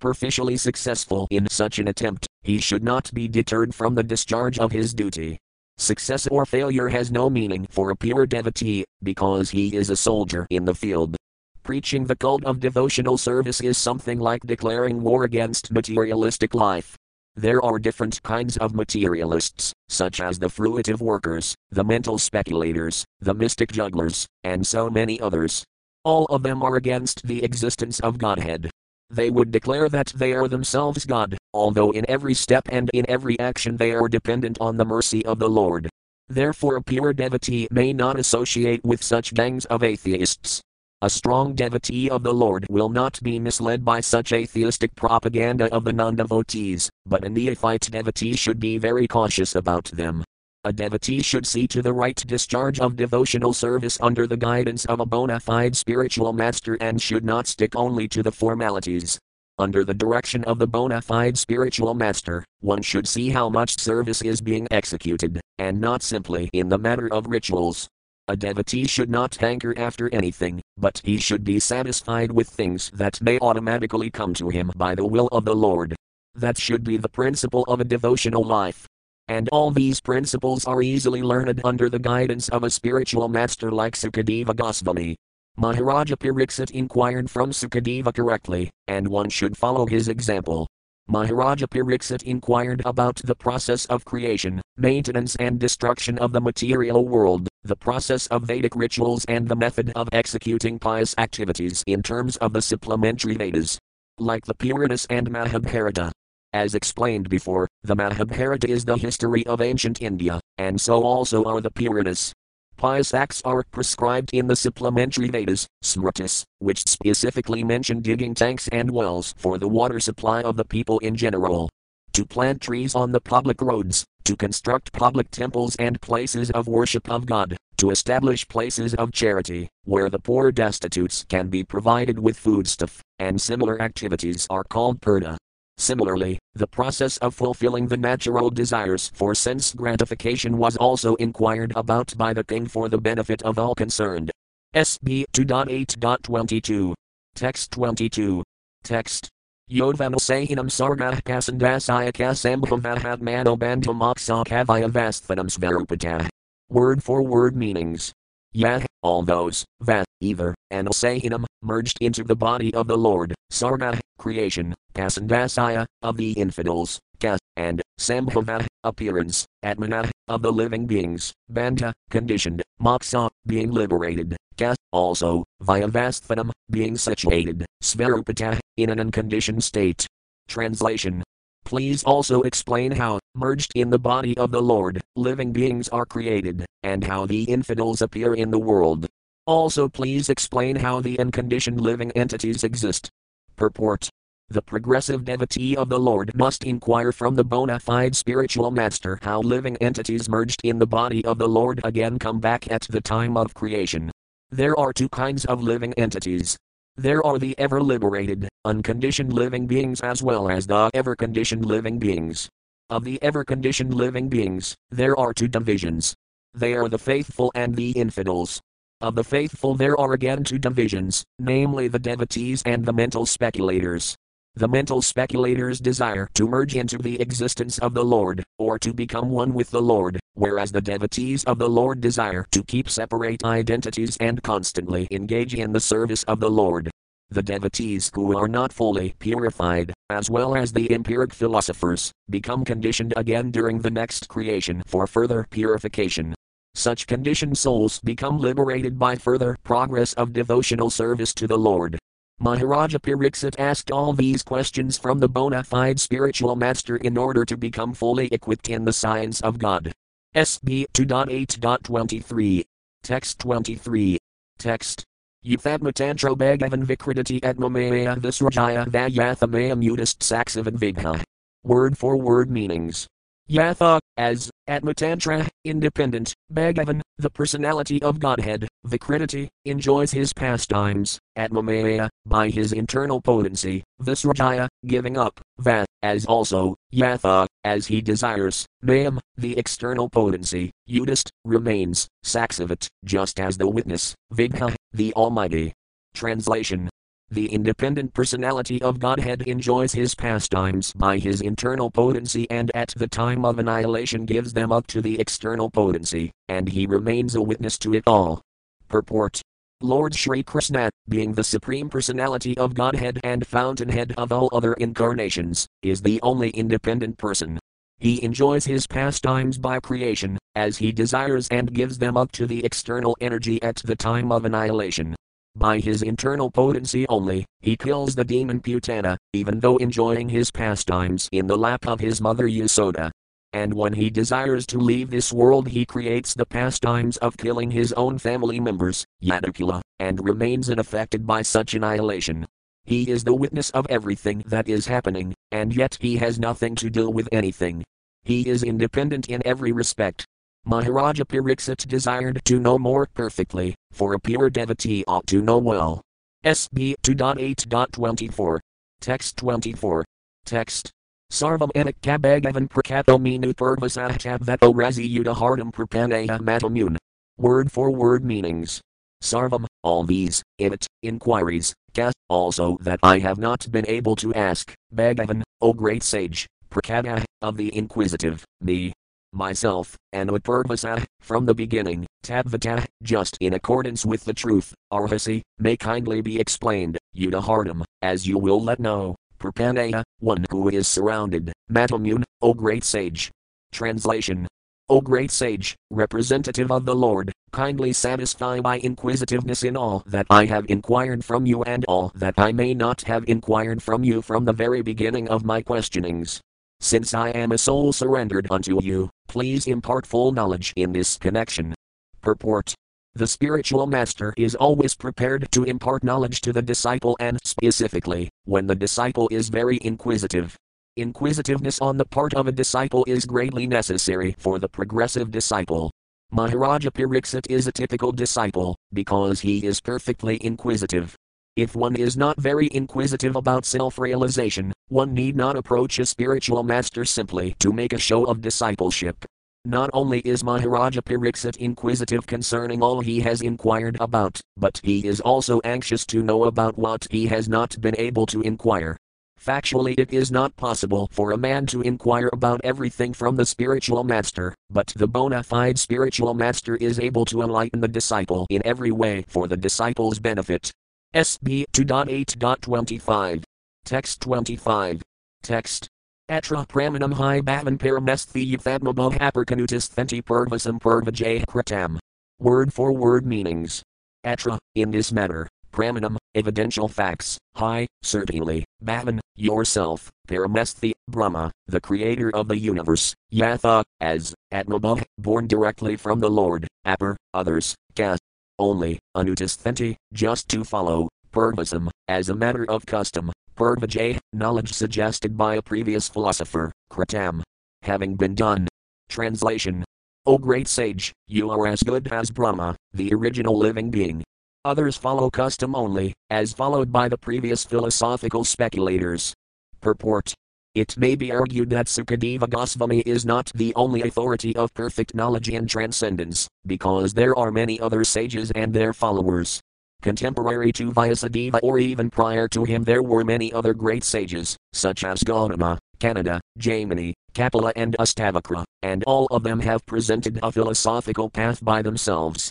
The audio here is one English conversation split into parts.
superficially successful in such an attempt, he should not be deterred from the discharge of his duty. Success or failure has no meaning for a pure devotee, because he is a soldier in the field. Preaching the cult of devotional service is something like declaring war against materialistic life. There are different kinds of materialists, such as the fruitive workers, the mental speculators, the mystic jugglers, and so many others. All of them are against the existence of Godhead. They would declare that they are themselves God, although in every step and in every action they are dependent on the mercy of the Lord. Therefore, a pure devotee may not associate with such gangs of atheists. A strong devotee of the Lord will not be misled by such atheistic propaganda of the non devotees, but a neophyte devotee should be very cautious about them. A devotee should see to the right discharge of devotional service under the guidance of a bona fide spiritual master and should not stick only to the formalities. Under the direction of the bona fide spiritual master, one should see how much service is being executed, and not simply in the matter of rituals, a devotee should not hanker after anything, but he should be satisfied with things that may automatically come to him by the will of the Lord. That should be the principle of a devotional life. And all these principles are easily learned under the guidance of a spiritual master like Sukadeva Goswami. Maharaja Pariksit inquired from Sukadeva correctly, and one should follow his example. Maharaja Pariksit inquired about the process of creation, maintenance, and destruction of the material world, the process of Vedic rituals, and the method of executing pious activities in terms of the supplementary Vedas. Like the Puranas and Mahabharata. As explained before, the Mahabharata is the history of ancient India, and so also are the Puranas. Pious acts are prescribed in the supplementary Vedas, Smritis, which specifically mention digging tanks and wells for the water supply of the people in general. To plant trees on the public roads, to construct public temples and places of worship of God, to establish places of charity, where the poor destitutes can be provided with foodstuff, and similar activities are called purna. Similarly, the process of fulfilling the natural desires for sense gratification was also inquired about by the king for the benefit of all concerned. SB 2.8.22. Text 22. Text. Yodvanasahinam sargah kasandasayaka sambhavahatmano bandhamoksa kavaya vasthanam svarupata. Word for word meanings. Yah, all those, va, either, and Asahinam, merged into the body of the Lord, Sarga, creation, Kasandasaya, of the infidels, Kas, and Sambhava, appearance, Atmana, of the living beings, Banta, conditioned, Moksa, being liberated, Kas, also, via Vasthanam, being situated, Svarupata, in an unconditioned state. Translation Please also explain how, merged in the body of the Lord, living beings are created, and how the infidels appear in the world. Also, please explain how the unconditioned living entities exist. Purport The progressive devotee of the Lord must inquire from the bona fide spiritual master how living entities merged in the body of the Lord again come back at the time of creation. There are two kinds of living entities there are the ever liberated, unconditioned living beings as well as the ever conditioned living beings. Of the ever conditioned living beings, there are two divisions. They are the faithful and the infidels. Of the faithful, there are again two divisions, namely the devotees and the mental speculators. The mental speculators desire to merge into the existence of the Lord, or to become one with the Lord, whereas the devotees of the Lord desire to keep separate identities and constantly engage in the service of the Lord. The devotees who are not fully purified, as well as the empiric philosophers, become conditioned again during the next creation for further purification. Such conditioned souls become liberated by further progress of devotional service to the Lord. Maharaja Pariksit asked all these questions from the bona fide spiritual master in order to become fully equipped in the science of God. SB 2.8.23. Text 23. Text. Yuthatmatantro Bhagavan Vikridati Atmamaya Visrajaya Vayathamaya Mutist Saksavan Vigha. Word for word meanings. Yatha, as, Atmatantra, independent, Bhagavan, the personality of Godhead, the Vikridati, enjoys his pastimes, Atmamaya, by his internal potency, Visrajaya, giving up, Va, as also, Yatha, as he desires, Mayam, the external potency, Udist, remains, Saksavat, just as the witness, Vigha, the Almighty. Translation the independent personality of Godhead enjoys his pastimes by his internal potency and at the time of annihilation gives them up to the external potency, and he remains a witness to it all. Purport Lord Sri Krishna, being the Supreme Personality of Godhead and fountainhead of all other incarnations, is the only independent person. He enjoys his pastimes by creation, as he desires and gives them up to the external energy at the time of annihilation. By his internal potency only, he kills the demon Putana, even though enjoying his pastimes in the lap of his mother Yasoda and when he desires to leave this world, he creates the pastimes of killing his own family members, Yadukula, and remains unaffected by such annihilation. He is the witness of everything that is happening, and yet he has nothing to do with anything. He is independent in every respect. Maharaja Pariksit desired to know more perfectly, for a pure devotee ought to know well. SB 2.8.24. Text 24. Text Sarvam enik kabagavan prakato minu purvasahtabvato razi udahardam prapanaya matamun. Word for word meanings. Sarvam, all these, it, inquiries, kas, also that I have not been able to ask, Bhagavan, O great sage, Prakada, of the inquisitive, me, myself, and Utpurvasa, from the beginning, Tabvata, just in accordance with the truth, Arhasi, may kindly be explained, Udahardam, as you will let know, Prapanaya, one who is surrounded, Matamun, O great sage. Translation O great sage, representative of the Lord, kindly satisfy my inquisitiveness in all that I have inquired from you and all that I may not have inquired from you from the very beginning of my questionings. Since I am a soul surrendered unto you, please impart full knowledge in this connection. Purport the spiritual master is always prepared to impart knowledge to the disciple and, specifically, when the disciple is very inquisitive. Inquisitiveness on the part of a disciple is greatly necessary for the progressive disciple. Maharaja Pariksit is a typical disciple, because he is perfectly inquisitive. If one is not very inquisitive about self realization, one need not approach a spiritual master simply to make a show of discipleship. Not only is Maharaja Pariksit inquisitive concerning all he has inquired about, but he is also anxious to know about what he has not been able to inquire. Factually, it is not possible for a man to inquire about everything from the spiritual master, but the bona fide spiritual master is able to enlighten the disciple in every way for the disciple's benefit. SB 2.8.25. Text 25. Text Atra pramanam hi bhavan paramesthi yuthabmabhav haperkanutis thenti purvasam purvajay kritam. Word for word meanings. Atra, in this matter, pramanam, evidential facts, hi, certainly, bhavan, yourself, paramesthi, Brahma, the creator of the universe, yatha, as, atmabhav, born directly from the Lord, apar, others, ka, only, anutisthenti, just to follow, purvasam, as a matter of custom, Purvajay, knowledge suggested by a previous philosopher, Kratam. Having been done. Translation O great sage, you are as good as Brahma, the original living being. Others follow custom only, as followed by the previous philosophical speculators. Purport it may be argued that Sukadeva Goswami is not the only authority of perfect knowledge and transcendence, because there are many other sages and their followers. Contemporary to Vyasadeva or even prior to him there were many other great sages, such as Gautama, Kanada, Jaimini, Kapila and Astavakra, and all of them have presented a philosophical path by themselves.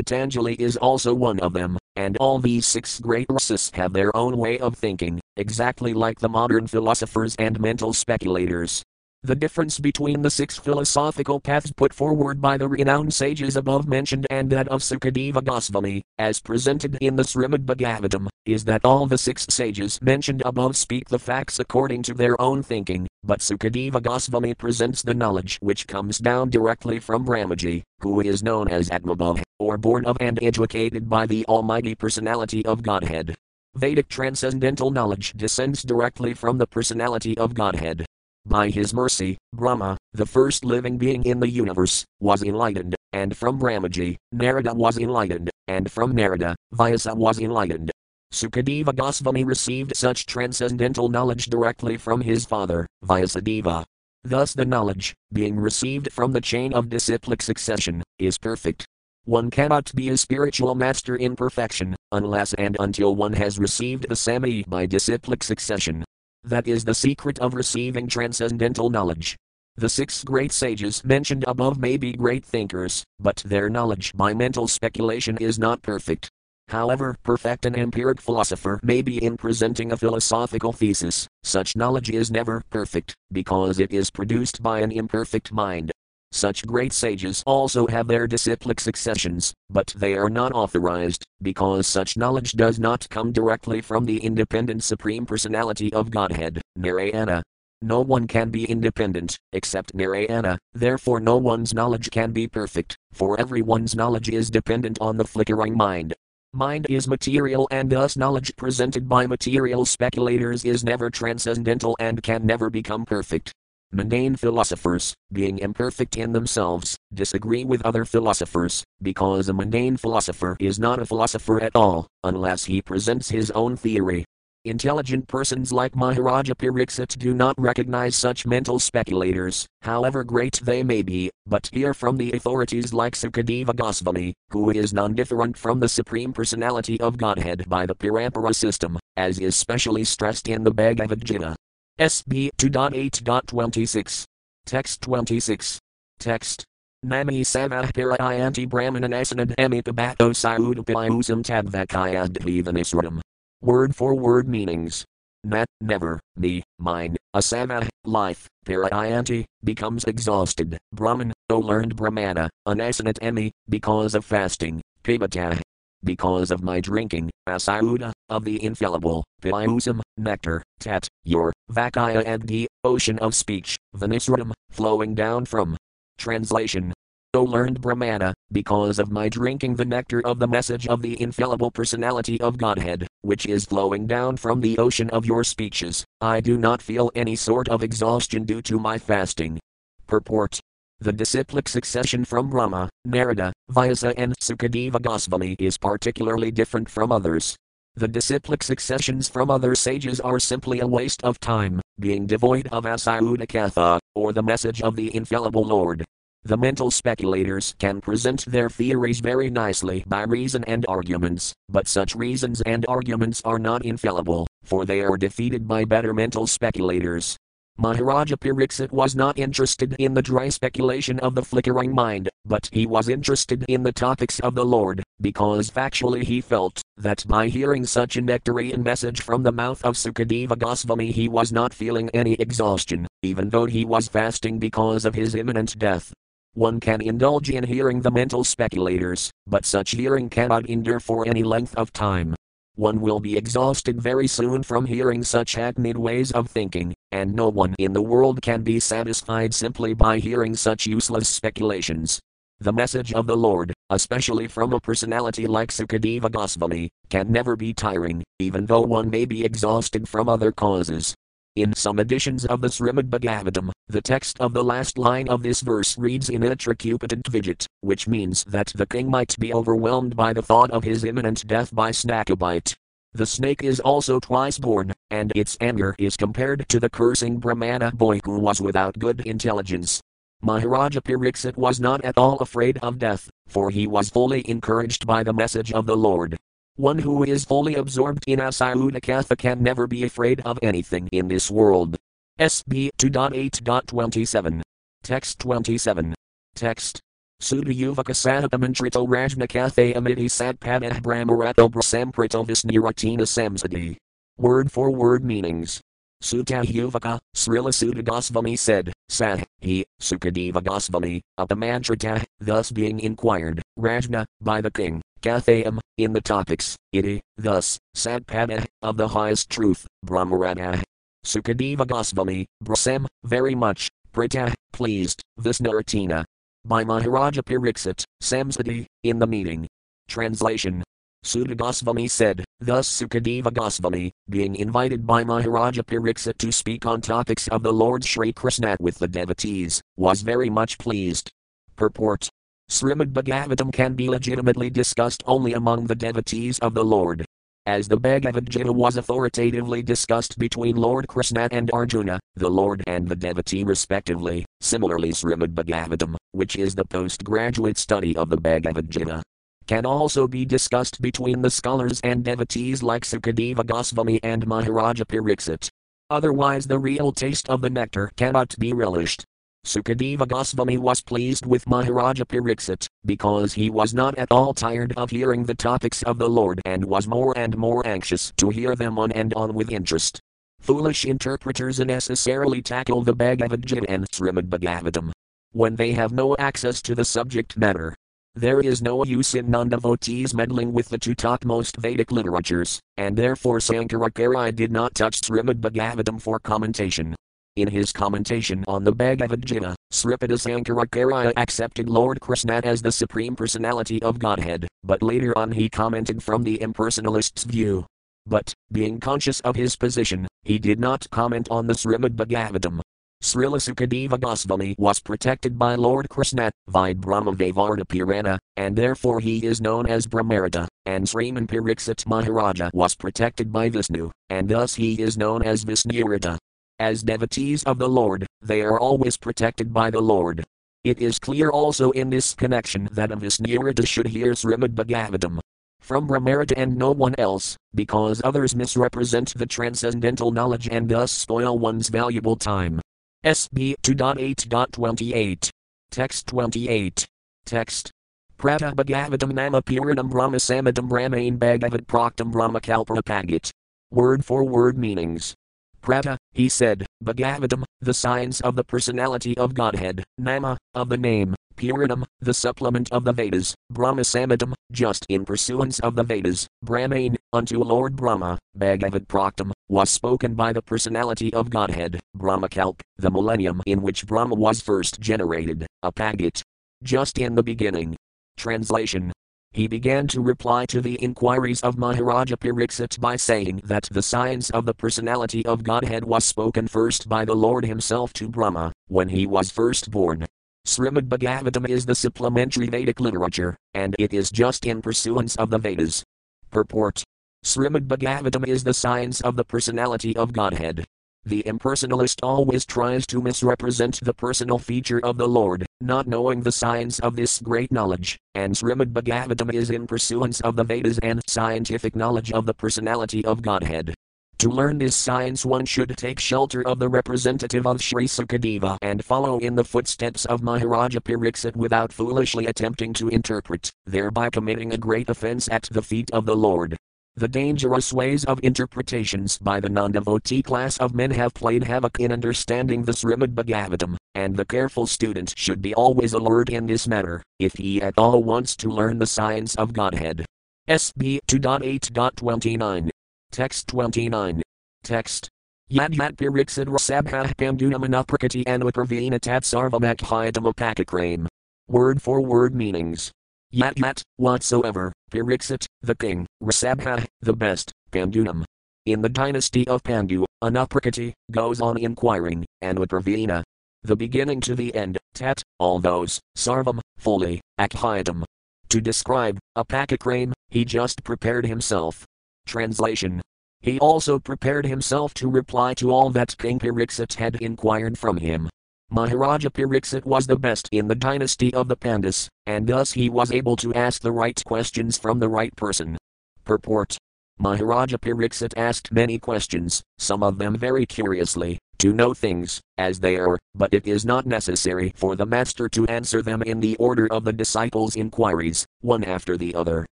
Patanjali is also one of them, and all these six great rsis have their own way of thinking, exactly like the modern philosophers and mental speculators. The difference between the six philosophical paths put forward by the renowned sages above mentioned and that of Sukadeva Goswami, as presented in the Srimad Bhagavatam, is that all the six sages mentioned above speak the facts according to their own thinking, but Sukadeva Goswami presents the knowledge which comes down directly from Brahmaji, who is known as Atmabhav, or born of and educated by the Almighty Personality of Godhead. Vedic transcendental knowledge descends directly from the personality of Godhead. By his mercy, Brahma, the first living being in the universe, was enlightened, and from Brahmaji, Narada was enlightened, and from Narada, Vyasa was enlightened. Sukadeva Goswami received such transcendental knowledge directly from his father, Vyasadeva. Thus the knowledge, being received from the chain of disciplic succession, is perfect. One cannot be a spiritual master in perfection, unless and until one has received the Sami by disciplic succession. That is the secret of receiving transcendental knowledge. The six great sages mentioned above may be great thinkers, but their knowledge by mental speculation is not perfect. However perfect an empiric philosopher may be in presenting a philosophical thesis, such knowledge is never perfect, because it is produced by an imperfect mind. Such great sages also have their disciplic successions, but they are not authorized, because such knowledge does not come directly from the independent Supreme Personality of Godhead, Narayana. No one can be independent, except Narayana, therefore no one's knowledge can be perfect, for everyone's knowledge is dependent on the flickering mind. Mind is material and thus knowledge presented by material speculators is never transcendental and can never become perfect. Mundane philosophers, being imperfect in themselves, disagree with other philosophers, because a mundane philosopher is not a philosopher at all, unless he presents his own theory. Intelligent persons like Maharaja Pariksit do not recognize such mental speculators, however great they may be, but hear from the authorities like Sukadeva Goswami, who is non different from the Supreme Personality of Godhead by the Parampara system, as is specially stressed in the Bhagavad Gita. SB 2.8.26. Text 26. Text. Nami samah parayanti brahmananasanad amipabato sayudapayusam tabvakayadvivanisram. Word for word meanings. Nat, never, me, mine, asama, life, parayanti, becomes exhausted, Brahman, O learned Brahmana, anasanat emi, because of fasting, pibata, because of my drinking, asauda, uh, of the infallible, payusam, nectar, tat, your, vakaya and the, ocean of speech, vanisradam, flowing down from. Translation. O learned Brahmana, because of my drinking the nectar of the message of the infallible personality of Godhead, which is flowing down from the ocean of your speeches, I do not feel any sort of exhaustion due to my fasting. Purport the disciplic succession from Brahma, Narada, Vyasa, and Sukadeva Goswami is particularly different from others. The disciplic successions from other sages are simply a waste of time, being devoid of Asayudakatha, or the message of the infallible Lord. The mental speculators can present their theories very nicely by reason and arguments, but such reasons and arguments are not infallible, for they are defeated by better mental speculators. Maharaja Pariksit was not interested in the dry speculation of the flickering mind, but he was interested in the topics of the Lord, because factually he felt that by hearing such a nectarian message from the mouth of Sukadeva Goswami he was not feeling any exhaustion, even though he was fasting because of his imminent death. One can indulge in hearing the mental speculators, but such hearing cannot endure for any length of time. One will be exhausted very soon from hearing such hackneyed ways of thinking, and no one in the world can be satisfied simply by hearing such useless speculations. The message of the Lord, especially from a personality like Sukadeva Goswami, can never be tiring, even though one may be exhausted from other causes. In some editions of the Srimad Bhagavatam, the text of the last line of this verse reads in Itrakupitan Vijit, which means that the king might be overwhelmed by the thought of his imminent death by snakebite. The snake is also twice born, and its anger is compared to the cursing Brahmana boy who was without good intelligence. Maharaja Pariksit was not at all afraid of death, for he was fully encouraged by the message of the Lord. One who is fully absorbed in Asayudakatha can never be afraid of anything in this world. SB 2.8.27. Text 27. Text. Sudayuvaka Satamantrito Rajnakathe Amiti Satpadah Brahmarato Brasamprito Visniratina Samsadi. Word for word meanings. Sutayuvaka, Srila Suta Goswami said, Sah, he, Sukadeva Goswami, Apamantrita, thus being inquired, Rajna, by the king, Kathayam, in the topics, iti, thus, Satpada, of the highest truth, Brahmarana. Sukadeva Goswami, Brasam, very much, Prita, pleased, Visnaratina, by Maharaja Pariksit, Samsadi, in the meeting. Translation Suta Goswami said, Thus Sukadeva Goswami, being invited by Maharaja Pariksit to speak on topics of the Lord Sri Krishna with the devotees, was very much pleased. Purport Srimad Bhagavatam can be legitimately discussed only among the devotees of the Lord. As the Bhagavad Gita was authoritatively discussed between Lord Krishna and Arjuna, the Lord and the devotee respectively, similarly Srimad Bhagavatam, which is the postgraduate study of the Bhagavad Gita, can also be discussed between the scholars and devotees like Sukadeva Goswami and Maharaja Pariksit. Otherwise, the real taste of the nectar cannot be relished. Sukadeva Goswami was pleased with Maharaja Pariksit, because he was not at all tired of hearing the topics of the Lord and was more and more anxious to hear them on and on with interest. Foolish interpreters unnecessarily tackle the Bhagavad Gita and Srimad Bhagavatam. When they have no access to the subject matter, there is no use in non devotees meddling with the two topmost Vedic literatures, and therefore Sankaracharya did not touch Srimad Bhagavatam for commentation. In his commentation on the Bhagavad Gita, Sripada Sankaracharya accepted Lord Krishna as the Supreme Personality of Godhead, but later on he commented from the impersonalist's view. But, being conscious of his position, he did not comment on the Srimad Bhagavatam, Srila Sukadeva Goswami was protected by Lord Krishna, Vid Brahma Vaivarta Purana, and therefore he is known as Brahmarita, and Sriman Pariksit Maharaja was protected by Vishnu, and thus he is known as Vishnurita. As devotees of the Lord, they are always protected by the Lord. It is clear also in this connection that a Vishnurita should hear Srimad Bhagavatam, from Brahmarita and no one else, because others misrepresent the transcendental knowledge and thus spoil one's valuable time. SB 2.8.28. Text 28. Text. Prata Bhagavatam Nama Puranam Brahma Samadam Brahmain Bhagavat Praktam Brahma Kalparapagat. Word for word meanings. Prata, he said, Bhagavatam, the science of the personality of Godhead, Nama, of the name, Puranam, the supplement of the Vedas, Brahma Samadam, just in pursuance of the Vedas, Brahmain, unto Lord Brahma, Bhagavat Praktam, was spoken by the personality of Godhead, Brahmakalp, the millennium in which Brahma was first generated, Apagat. Just in the beginning. Translation he began to reply to the inquiries of Maharaja Pariksit by saying that the science of the personality of Godhead was spoken first by the Lord Himself to Brahma, when he was first born, Srimad Bhagavatam is the supplementary Vedic literature, and it is just in pursuance of the Vedas. Purport Srimad Bhagavatam is the science of the personality of Godhead. The impersonalist always tries to misrepresent the personal feature of the Lord, not knowing the science of this great knowledge, and Srimad Bhagavatam is in pursuance of the Vedas and scientific knowledge of the personality of Godhead. To learn this science, one should take shelter of the representative of Sri Sukadeva and follow in the footsteps of Maharaja Pariksit without foolishly attempting to interpret, thereby committing a great offense at the feet of the Lord. The dangerous ways of interpretations by the non devotee class of men have played havoc in understanding the Srimad Bhagavatam, and the careful student should be always alert in this matter, if he at all wants to learn the science of Godhead. SB 2.8.29 Text 29. Text. Yad yat piriksid rasabha pandunamanaprikati anupravina tat sarvamakhyadamapakakrame. Word for word meanings. Yat yat, whatsoever, Pariksit, the king, rasabha, the best, pandunam. In the dynasty of Pandu, Anaprikati goes on inquiring, and Anupravina. The beginning to the end, tat, all those, sarvam, fully, akhyadam. To describe, apakakrame, he just prepared himself. Translation He also prepared himself to reply to all that King Pariksit had inquired from him. Maharaja Pariksit was the best in the dynasty of the Pandus, and thus he was able to ask the right questions from the right person. Purport Maharaja Pariksit asked many questions, some of them very curiously, to know things as they are, but it is not necessary for the master to answer them in the order of the disciples' inquiries, one after the other.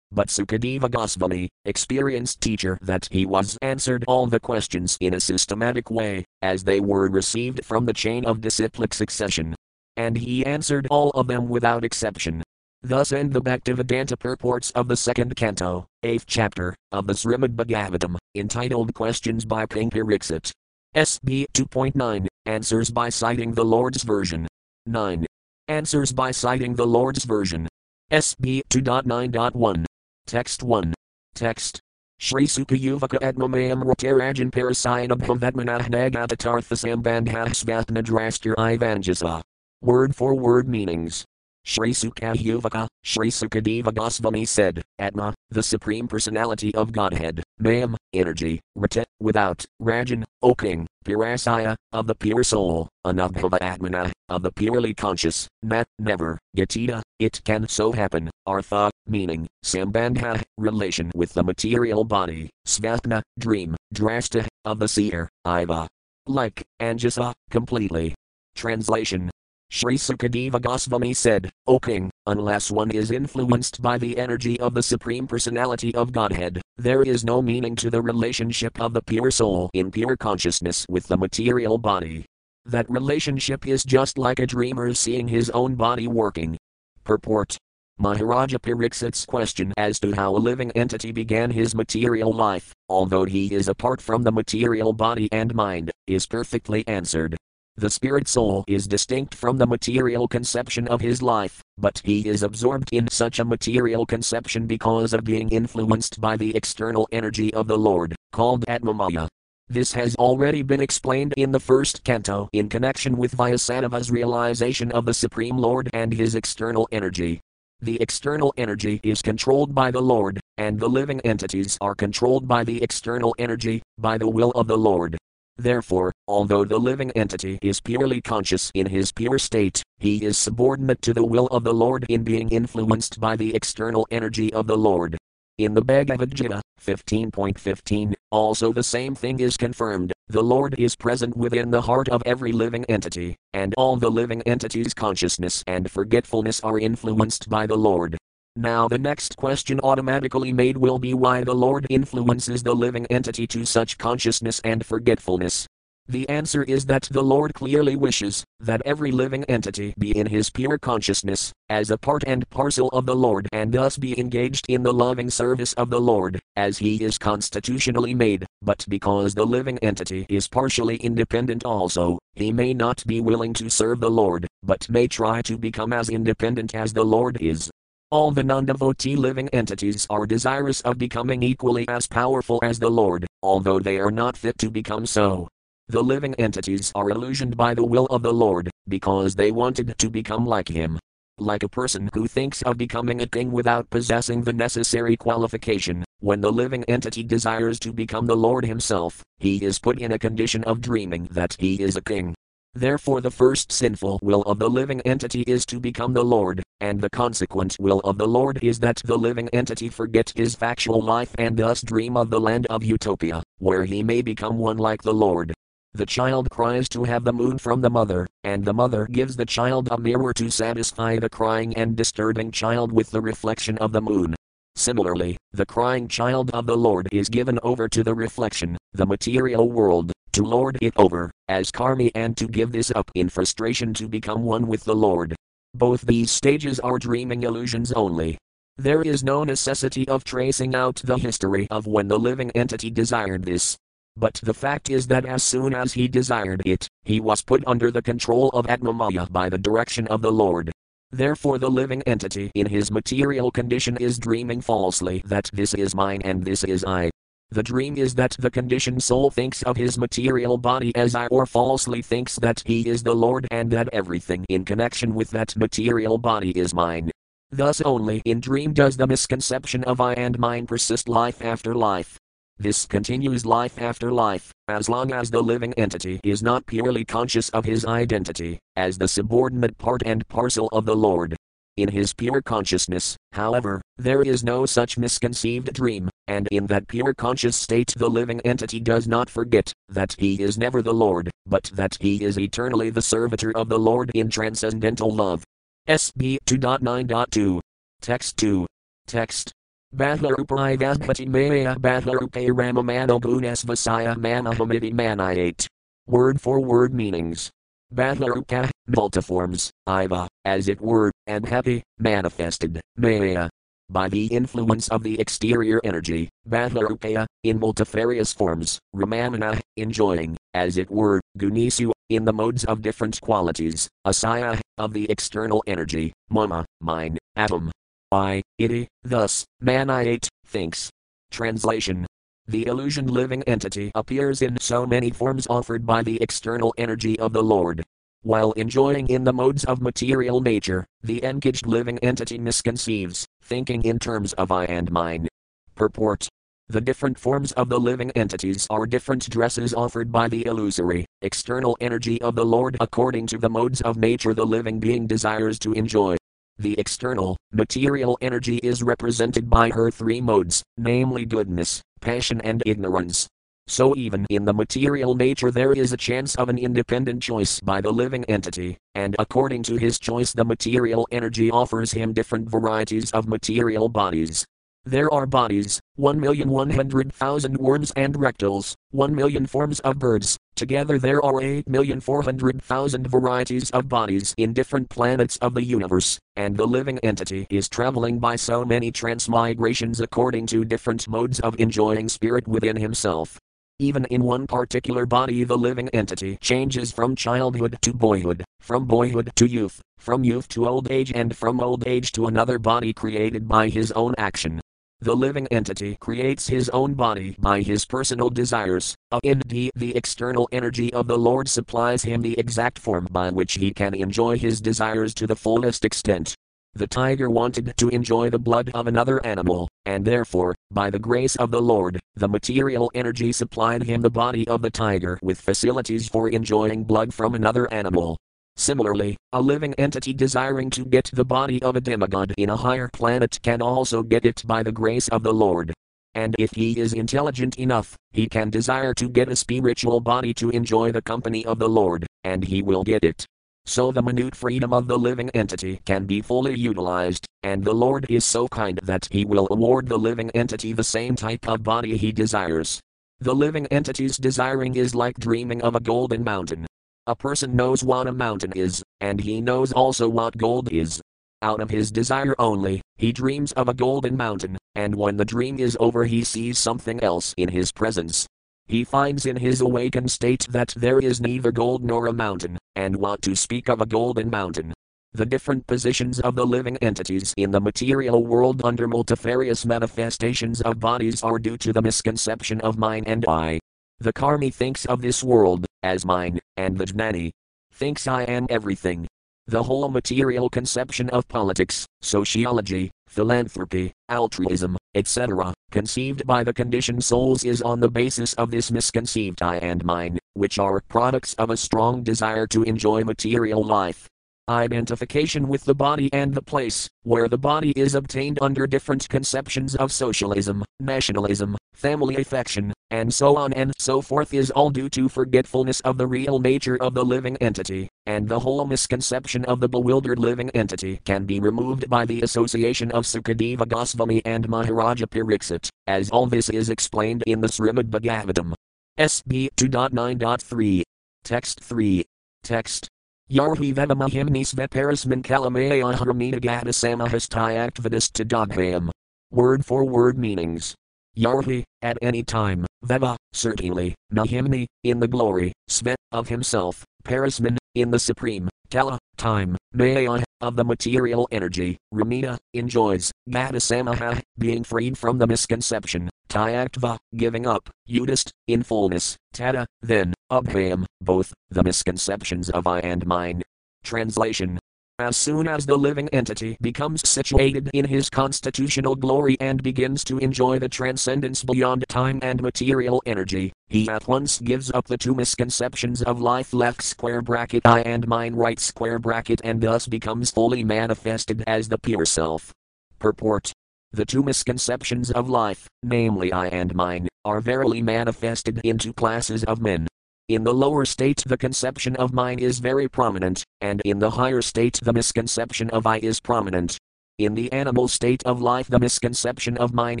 But Sukadeva Goswami, experienced teacher that he was answered all the questions in a systematic way, as they were received from the chain of disciplic succession. And he answered all of them without exception. Thus end the Bhaktivedanta purports of the second canto, eighth chapter, of the Srimad Bhagavatam, entitled Questions by King Pariksit. SB 2.9, Answers by citing the Lord's version. 9. Answers by citing the Lord's version. SB 2.9.1. Text 1. Text. Shri Sukayuvaka Admamayam Ratarajan Parasayanam Bhavatmanah Nagatatarthasambandhah Svatnadrastir Ivanjasa. Word for word meanings. Shri Sukayuvaka, Shri Sukadeva Goswami said, Atma, the Supreme Personality of Godhead, Mayam, energy, Rata, without, Rajan, O King, Pirasaya, of the pure soul, Anubhava Atmana, of the purely conscious, Nat, never, Gatita, it can so happen, Artha, meaning, Sambandha, relation with the material body, Svapna, dream, Drashta, of the seer, Iva. Like, Anjasa, completely. Translation Sri Sukadeva Goswami said, O king, unless one is influenced by the energy of the Supreme Personality of Godhead, there is no meaning to the relationship of the pure soul in pure consciousness with the material body. That relationship is just like a dreamer seeing his own body working. Purport Maharaja Parikshit's question as to how a living entity began his material life, although he is apart from the material body and mind, is perfectly answered. The spirit soul is distinct from the material conception of his life, but he is absorbed in such a material conception because of being influenced by the external energy of the Lord, called Atmamaya. This has already been explained in the first canto in connection with Vyasadevas realization of the Supreme Lord and his external energy. The external energy is controlled by the Lord, and the living entities are controlled by the external energy, by the will of the Lord. Therefore, although the living entity is purely conscious in his pure state, he is subordinate to the will of the Lord in being influenced by the external energy of the Lord. In the Bhagavad Gita 15.15, also the same thing is confirmed the Lord is present within the heart of every living entity, and all the living entities' consciousness and forgetfulness are influenced by the Lord. Now, the next question automatically made will be why the Lord influences the living entity to such consciousness and forgetfulness. The answer is that the Lord clearly wishes that every living entity be in his pure consciousness, as a part and parcel of the Lord, and thus be engaged in the loving service of the Lord, as he is constitutionally made. But because the living entity is partially independent also, he may not be willing to serve the Lord, but may try to become as independent as the Lord is. All the non devotee living entities are desirous of becoming equally as powerful as the Lord, although they are not fit to become so. The living entities are illusioned by the will of the Lord, because they wanted to become like Him. Like a person who thinks of becoming a king without possessing the necessary qualification, when the living entity desires to become the Lord Himself, he is put in a condition of dreaming that he is a king. Therefore, the first sinful will of the living entity is to become the Lord, and the consequent will of the Lord is that the living entity forget his factual life and thus dream of the land of utopia, where he may become one like the Lord. The child cries to have the moon from the mother, and the mother gives the child a mirror to satisfy the crying and disturbing child with the reflection of the moon. Similarly, the crying child of the Lord is given over to the reflection, the material world, to lord it over, as karmi and to give this up in frustration to become one with the Lord. Both these stages are dreaming illusions only. There is no necessity of tracing out the history of when the living entity desired this. But the fact is that as soon as he desired it, he was put under the control of Atmamaya by the direction of the Lord. Therefore, the living entity in his material condition is dreaming falsely that this is mine and this is I. The dream is that the conditioned soul thinks of his material body as I or falsely thinks that he is the Lord and that everything in connection with that material body is mine. Thus only in dream does the misconception of I and mine persist life after life. This continues life after life, as long as the living entity is not purely conscious of his identity, as the subordinate part and parcel of the Lord. In his pure consciousness, however, there is no such misconceived dream, and in that pure conscious state the living entity does not forget that he is never the Lord, but that he is eternally the servitor of the Lord in transcendental love. SB 2.9.2. Text 2. Text. Batharupai Vaspati Maya Batharupai Ramamano Gunas Vasaya Manayate. Word for word meanings. Batharupa, multiforms, Iva, as it were, and happy, manifested, Maya. By the influence of the exterior energy, Batharupaya, in multifarious forms, Ramamana, enjoying, as it were, Gunisu, in the modes of different qualities, Asaya, of the external energy, Mama, mine, atom. I, iti, thus, manayate, thinks. Translation the illusion living entity appears in so many forms offered by the external energy of the Lord. While enjoying in the modes of material nature, the engaged living entity misconceives, thinking in terms of I and mine, Purport the different forms of the living entities are different dresses offered by the illusory, external energy of the Lord according to the modes of nature the living being desires to enjoy. The external, material energy is represented by her three modes, namely goodness, passion, and ignorance. So, even in the material nature, there is a chance of an independent choice by the living entity, and according to his choice, the material energy offers him different varieties of material bodies. There are bodies, 1,100,000 worms and reptiles, 1 million forms of birds. Together there are 8,400,000 varieties of bodies in different planets of the universe, and the living entity is traveling by so many transmigrations according to different modes of enjoying spirit within himself. Even in one particular body, the living entity changes from childhood to boyhood, from boyhood to youth, from youth to old age, and from old age to another body created by his own action. The living entity creates his own body by his personal desires. Indeed, the external energy of the Lord supplies him the exact form by which he can enjoy his desires to the fullest extent. The tiger wanted to enjoy the blood of another animal, and therefore, by the grace of the Lord, the material energy supplied him the body of the tiger with facilities for enjoying blood from another animal. Similarly, a living entity desiring to get the body of a demigod in a higher planet can also get it by the grace of the Lord. And if he is intelligent enough, he can desire to get a spiritual body to enjoy the company of the Lord, and he will get it. So the minute freedom of the living entity can be fully utilized, and the Lord is so kind that he will award the living entity the same type of body he desires. The living entity's desiring is like dreaming of a golden mountain, a person knows what a mountain is, and he knows also what gold is. Out of his desire only, he dreams of a golden mountain, and when the dream is over, he sees something else in his presence. He finds in his awakened state that there is neither gold nor a mountain, and what to speak of a golden mountain. The different positions of the living entities in the material world under multifarious manifestations of bodies are due to the misconception of mine and I. The karmi thinks of this world as mine, and the jnani thinks I am everything. The whole material conception of politics, sociology, philanthropy, altruism, etc., conceived by the conditioned souls is on the basis of this misconceived I and mine, which are products of a strong desire to enjoy material life. Identification with the body and the place, where the body is obtained under different conceptions of socialism, nationalism, family affection, and so on and so forth is all due to forgetfulness of the real nature of the living entity, and the whole misconception of the bewildered living entity can be removed by the association of Sukadeva Goswami and Maharaja Pariksit, as all this is explained in the Srimad Bhagavatam. SB 2.9.3. Text 3. Text. Yarhi Vedamahimni Sveparasman Kalamaya Harmina Gata Samahastayaktvadis Tadagham. Word for word meanings. Yarhi, at any time, Veva, certainly, Nahimni, in the glory, Svet, of himself, Parasman, in the supreme, Kala, time, Maya, of the material energy, Ramita, enjoys, Gata Samaha, being freed from the misconception, Tyaktva, giving up, Udist, in fullness, Tada, then, Abhayam, both, the misconceptions of I and mine. Translation as soon as the living entity becomes situated in his constitutional glory and begins to enjoy the transcendence beyond time and material energy, he at once gives up the two misconceptions of life left square bracket I and mine right square bracket and thus becomes fully manifested as the pure self. Purport the two misconceptions of life, namely I and mine, are verily manifested in two classes of men, in the lower state, the conception of mine is very prominent, and in the higher state, the misconception of I is prominent. In the animal state of life, the misconception of mine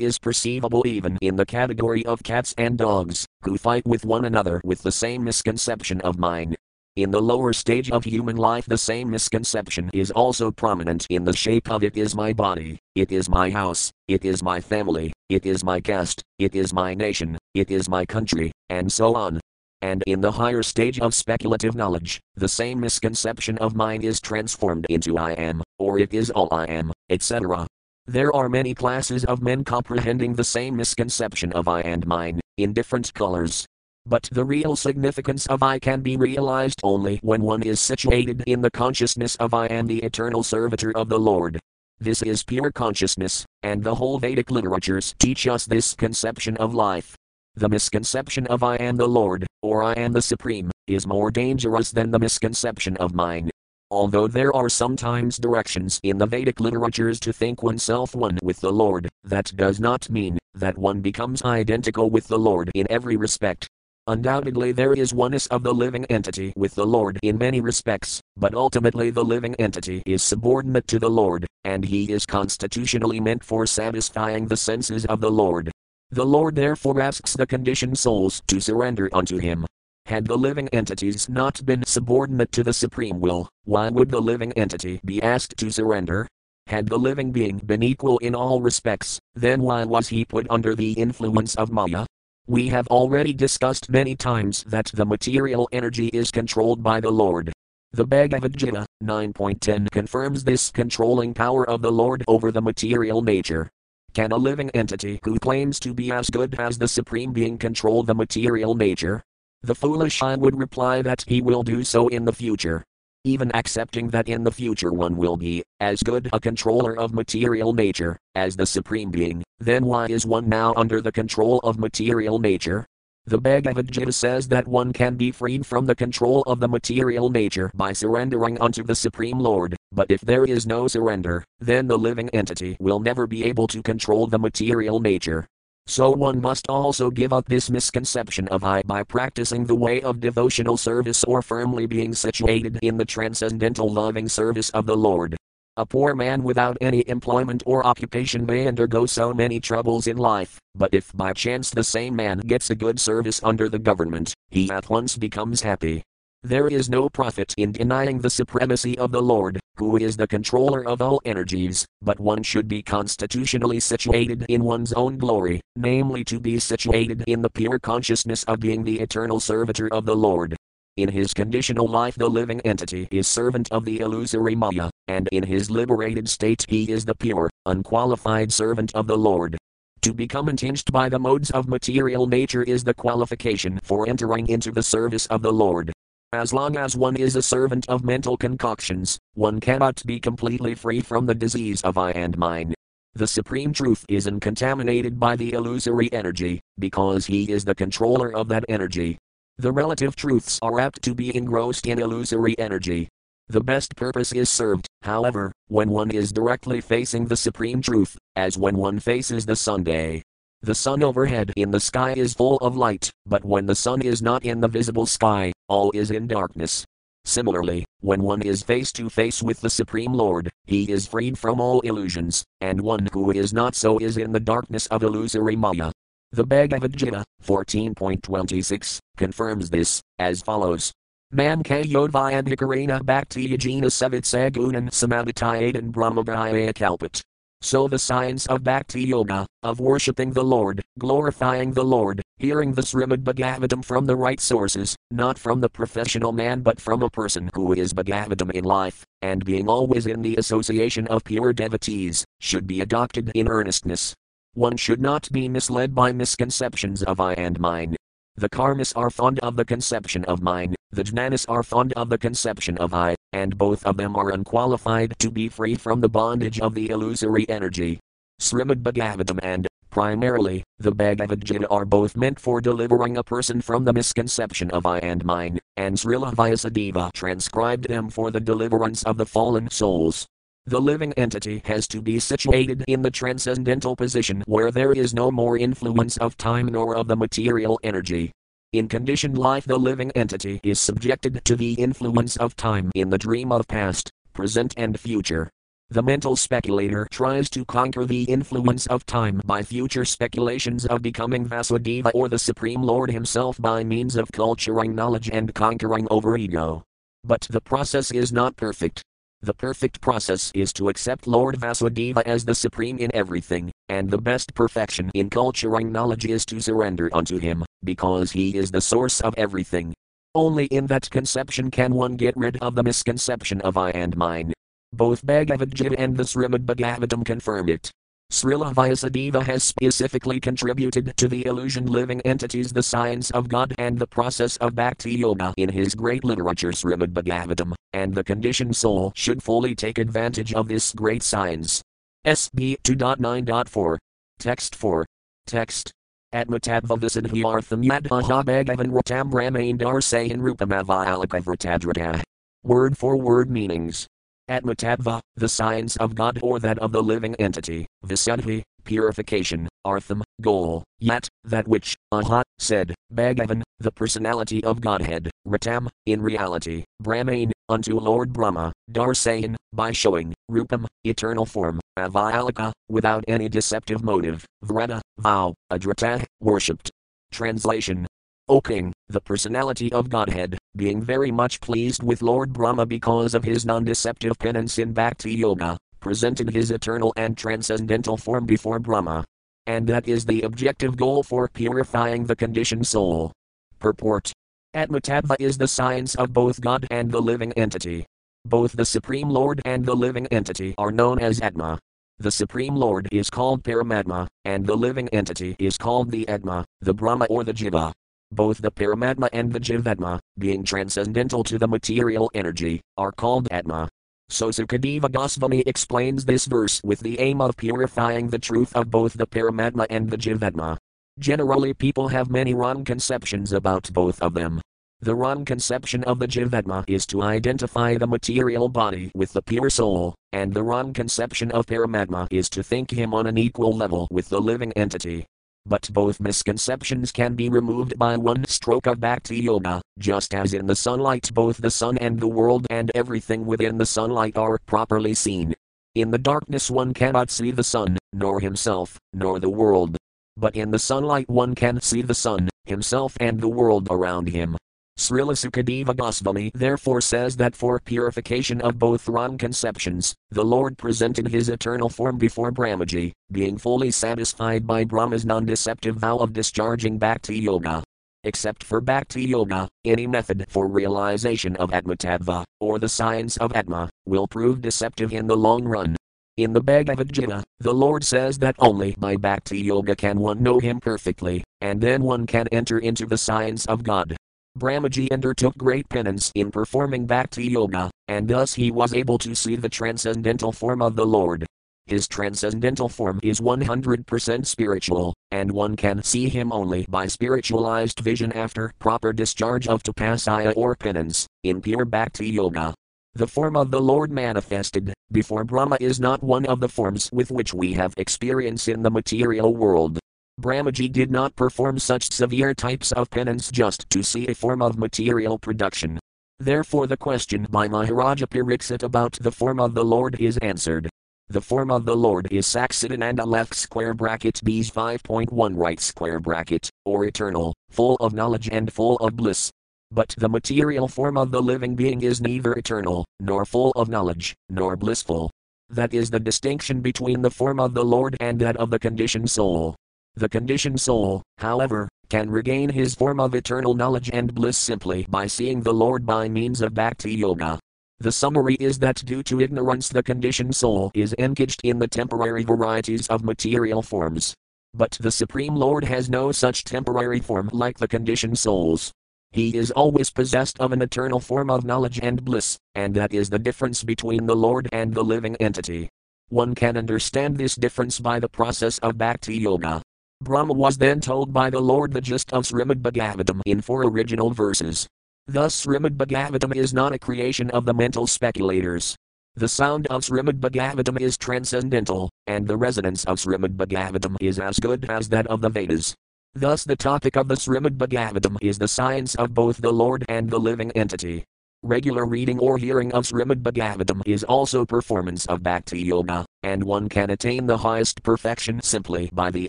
is perceivable even in the category of cats and dogs, who fight with one another with the same misconception of mine. In the lower stage of human life, the same misconception is also prominent in the shape of it is my body, it is my house, it is my family, it is my caste, it is my nation, it is my country, and so on and in the higher stage of speculative knowledge, the same misconception of mine is transformed into I am, or it is all I am, etc. There are many classes of men comprehending the same misconception of I and mine, in different colors. But the real significance of I can be realized only when one is situated in the consciousness of I am the eternal servitor of the Lord. This is pure consciousness, and the whole Vedic literatures teach us this conception of life. The misconception of I am the Lord, or I am the Supreme, is more dangerous than the misconception of mine. Although there are sometimes directions in the Vedic literatures to think oneself one with the Lord, that does not mean that one becomes identical with the Lord in every respect. Undoubtedly, there is oneness of the living entity with the Lord in many respects, but ultimately the living entity is subordinate to the Lord, and he is constitutionally meant for satisfying the senses of the Lord. The Lord therefore asks the conditioned souls to surrender unto Him. Had the living entities not been subordinate to the Supreme Will, why would the living entity be asked to surrender? Had the living being been equal in all respects, then why was he put under the influence of Maya? We have already discussed many times that the material energy is controlled by the Lord. The Bhagavad Gita 9.10 confirms this controlling power of the Lord over the material nature. Can a living entity who claims to be as good as the Supreme Being control the material nature? The foolish I would reply that he will do so in the future. Even accepting that in the future one will be as good a controller of material nature as the Supreme Being, then why is one now under the control of material nature? The Bhagavad Gita says that one can be freed from the control of the material nature by surrendering unto the Supreme Lord, but if there is no surrender, then the living entity will never be able to control the material nature. So one must also give up this misconception of I by practicing the way of devotional service or firmly being situated in the transcendental loving service of the Lord. A poor man without any employment or occupation may undergo so many troubles in life, but if by chance the same man gets a good service under the government, he at once becomes happy. There is no profit in denying the supremacy of the Lord, who is the controller of all energies, but one should be constitutionally situated in one's own glory, namely to be situated in the pure consciousness of being the eternal servitor of the Lord. In his conditional life, the living entity is servant of the illusory Maya, and in his liberated state, he is the pure, unqualified servant of the Lord. To become untinged by the modes of material nature is the qualification for entering into the service of the Lord. As long as one is a servant of mental concoctions, one cannot be completely free from the disease of I and mine. The supreme truth is uncontaminated by the illusory energy, because he is the controller of that energy. The relative truths are apt to be engrossed in illusory energy. The best purpose is served, however, when one is directly facing the supreme truth, as when one faces the Sunday. The sun overhead in the sky is full of light, but when the sun is not in the visible sky, all is in darkness. Similarly, when one is face to face with the Supreme Lord, he is freed from all illusions, and one who is not so is in the darkness of illusory Maya. The Bhagavad Gita 14.26 confirms this, as follows. Man kayodvayandhikarena bhakti yajina savitsagunan samadhitayadan brahmabhaya kalpat. So the science of bhakti yoga, of worshipping the Lord, glorifying the Lord, hearing the Srimad Bhagavatam from the right sources, not from the professional man but from a person who is Bhagavatam in life, and being always in the association of pure devotees, should be adopted in earnestness. One should not be misled by misconceptions of I and mine. The karmis are fond of the conception of mine, the jnanis are fond of the conception of I, and both of them are unqualified to be free from the bondage of the illusory energy. Srimad Bhagavatam and, primarily, the Bhagavad Gita are both meant for delivering a person from the misconception of I and mine, and Srila Vyasadeva transcribed them for the deliverance of the fallen souls. The living entity has to be situated in the transcendental position where there is no more influence of time nor of the material energy. In conditioned life, the living entity is subjected to the influence of time in the dream of past, present, and future. The mental speculator tries to conquer the influence of time by future speculations of becoming Vasudeva or the Supreme Lord himself by means of culturing knowledge and conquering over ego. But the process is not perfect. The perfect process is to accept Lord Vasudeva as the supreme in everything, and the best perfection in culturing knowledge is to surrender unto him, because he is the source of everything. Only in that conception can one get rid of the misconception of I and mine. Both Bhagavad Gita and the Srimad Bhagavatam confirm it. Srila Vyasadeva has specifically contributed to the illusion living entities the science of God and the process of bhakti yoga in his great literature Srimad Bhagavatam, and the conditioned soul should fully take advantage of this great science. SB 2.9.4. Text 4. Text. Atmatattva visidhyartham yadhaha bhagavan ratam brahmain darsayan rupamava alakavratadratah. Word for word meanings. Atmatattva, the science of God or that of the living entity, Visuddhi, purification, Artham, goal, yet, that which, Aha, said, Bhagavan, the personality of Godhead, Ratam, in reality, Brahmain, unto Lord Brahma, Darsayan, by showing, Rupam, eternal form, Avyalaka, without any deceptive motive, Vrata, vow, Adrata, worshipped. Translation O King, the personality of Godhead, being very much pleased with Lord Brahma because of his non deceptive penance in Bhakti Yoga, presented his eternal and transcendental form before Brahma. And that is the objective goal for purifying the conditioned soul. Purport Atmatattva is the science of both God and the living entity. Both the Supreme Lord and the living entity are known as Atma. The Supreme Lord is called Paramatma, and the living entity is called the Atma, the Brahma or the Jiva. Both the Paramatma and the Jivatma, being transcendental to the material energy, are called Atma. So Sukadeva Goswami explains this verse with the aim of purifying the truth of both the Paramatma and the Jivatma. Generally, people have many wrong conceptions about both of them. The wrong conception of the Jivatma is to identify the material body with the pure soul, and the wrong conception of Paramatma is to think him on an equal level with the living entity. But both misconceptions can be removed by one stroke of Bhakti Yoga, just as in the sunlight both the sun and the world and everything within the sunlight are properly seen. In the darkness one cannot see the sun, nor himself, nor the world. But in the sunlight one can see the sun, himself and the world around him. Srila Sukadeva Goswami therefore says that for purification of both wrong conceptions, the Lord presented his eternal form before Brahmaji, being fully satisfied by Brahma's non deceptive vow of discharging Bhakti Yoga. Except for Bhakti Yoga, any method for realization of Atmatattva, or the science of Atma, will prove deceptive in the long run. In the Bhagavad Gita, the Lord says that only by Bhakti Yoga can one know Him perfectly, and then one can enter into the science of God. Brahmaji undertook great penance in performing Bhakti Yoga, and thus he was able to see the transcendental form of the Lord. His transcendental form is 100% spiritual, and one can see him only by spiritualized vision after proper discharge of tapasya or penance, in pure Bhakti Yoga. The form of the Lord manifested before Brahma is not one of the forms with which we have experience in the material world. Brahmaji did not perform such severe types of penance just to see a form of material production. Therefore, the question by Maharaja Pariksit about the form of the Lord is answered. The form of the Lord is Saccidananda left square bracket B's 5.1 right square bracket, or eternal, full of knowledge and full of bliss. But the material form of the living being is neither eternal, nor full of knowledge, nor blissful. That is the distinction between the form of the Lord and that of the conditioned soul. The conditioned soul, however, can regain his form of eternal knowledge and bliss simply by seeing the Lord by means of Bhakti Yoga. The summary is that due to ignorance, the conditioned soul is engaged in the temporary varieties of material forms. But the Supreme Lord has no such temporary form like the conditioned souls. He is always possessed of an eternal form of knowledge and bliss, and that is the difference between the Lord and the living entity. One can understand this difference by the process of Bhakti Yoga. Brahma was then told by the Lord the gist of Srimad Bhagavatam in four original verses. Thus, Srimad Bhagavatam is not a creation of the mental speculators. The sound of Srimad Bhagavatam is transcendental, and the resonance of Srimad Bhagavatam is as good as that of the Vedas. Thus, the topic of the Srimad Bhagavatam is the science of both the Lord and the living entity. Regular reading or hearing of Srimad Bhagavatam is also performance of Bhakti Yoga, and one can attain the highest perfection simply by the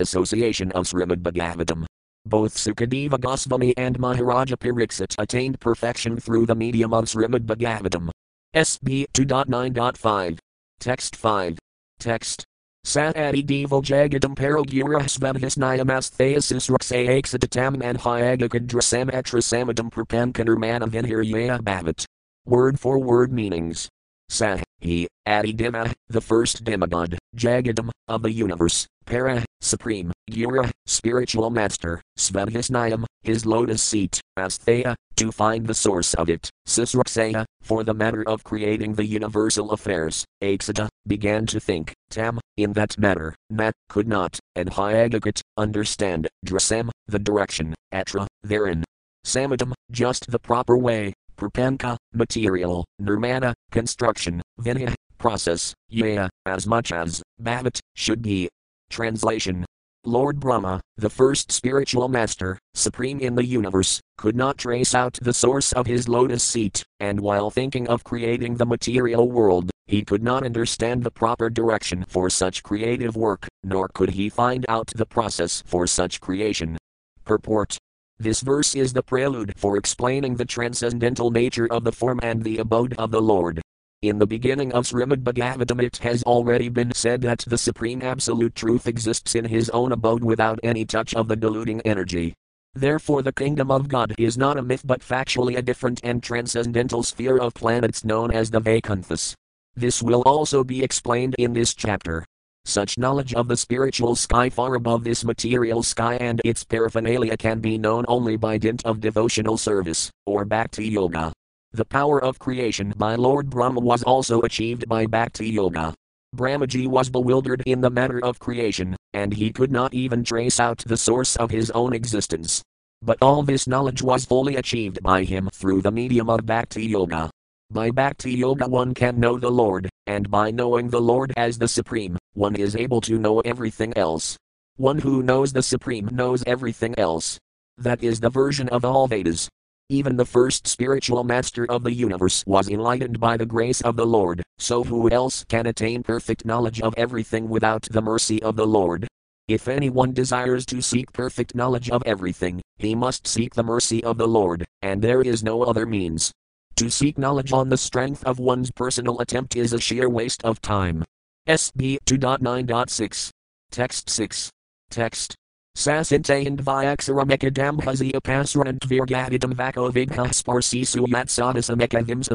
association of Srimad Bhagavatam. Both Sukadeva Goswami and Maharaja Pariksit attained perfection through the medium of Srimad Bhagavatam. SB 2.9.5. Text 5. Text. Sat Satadi devo jagadam paragura svabhisnayamasthayasis ruksayaksadam and hyagakadrasam etrasamadam prapankanarmana vinhirya bhavat. Word for word meanings. Sah, he, Adidima, the first demigod, Jagadam, of the universe, Para, supreme, Gura, spiritual master, Svadhisnayam, his lotus seat, Asthaya, to find the source of it. Sisraksaya, for the matter of creating the universal affairs, Aksata, began to think, Tam, in that matter, Nat, could not, and Hyagakat, understand, Drasam, the direction, Atra, therein. Samadam, just the proper way, Prapanka, material, Nirmana, construction, Vinaya, process, Yaya, as much as, Bhavat, should be. Translation Lord Brahma, the first spiritual master, supreme in the universe, could not trace out the source of his lotus seat, and while thinking of creating the material world, he could not understand the proper direction for such creative work, nor could he find out the process for such creation. Purport This verse is the prelude for explaining the transcendental nature of the form and the abode of the Lord. In the beginning of Srimad Bhagavatam, it has already been said that the Supreme Absolute Truth exists in His own abode without any touch of the deluding energy. Therefore, the kingdom of God is not a myth but factually a different and transcendental sphere of planets known as the Vaikuntha's. This will also be explained in this chapter. Such knowledge of the spiritual sky far above this material sky and its paraphernalia can be known only by dint of devotional service, or bhakti yoga. The power of creation by Lord Brahma was also achieved by Bhakti Yoga. Brahmaji was bewildered in the matter of creation, and he could not even trace out the source of his own existence. But all this knowledge was fully achieved by him through the medium of Bhakti Yoga. By Bhakti Yoga, one can know the Lord, and by knowing the Lord as the Supreme, one is able to know everything else. One who knows the Supreme knows everything else. That is the version of all Vedas. Even the first spiritual master of the universe was enlightened by the grace of the Lord, so who else can attain perfect knowledge of everything without the mercy of the Lord? If anyone desires to seek perfect knowledge of everything, he must seek the mercy of the Lord, and there is no other means. To seek knowledge on the strength of one's personal attempt is a sheer waste of time. SB 2.9.6. Text 6. Text Sasintayand Vyaxaramekadam Haziapasranant Virgadidam Vako Vighasparsisu Yatsadasam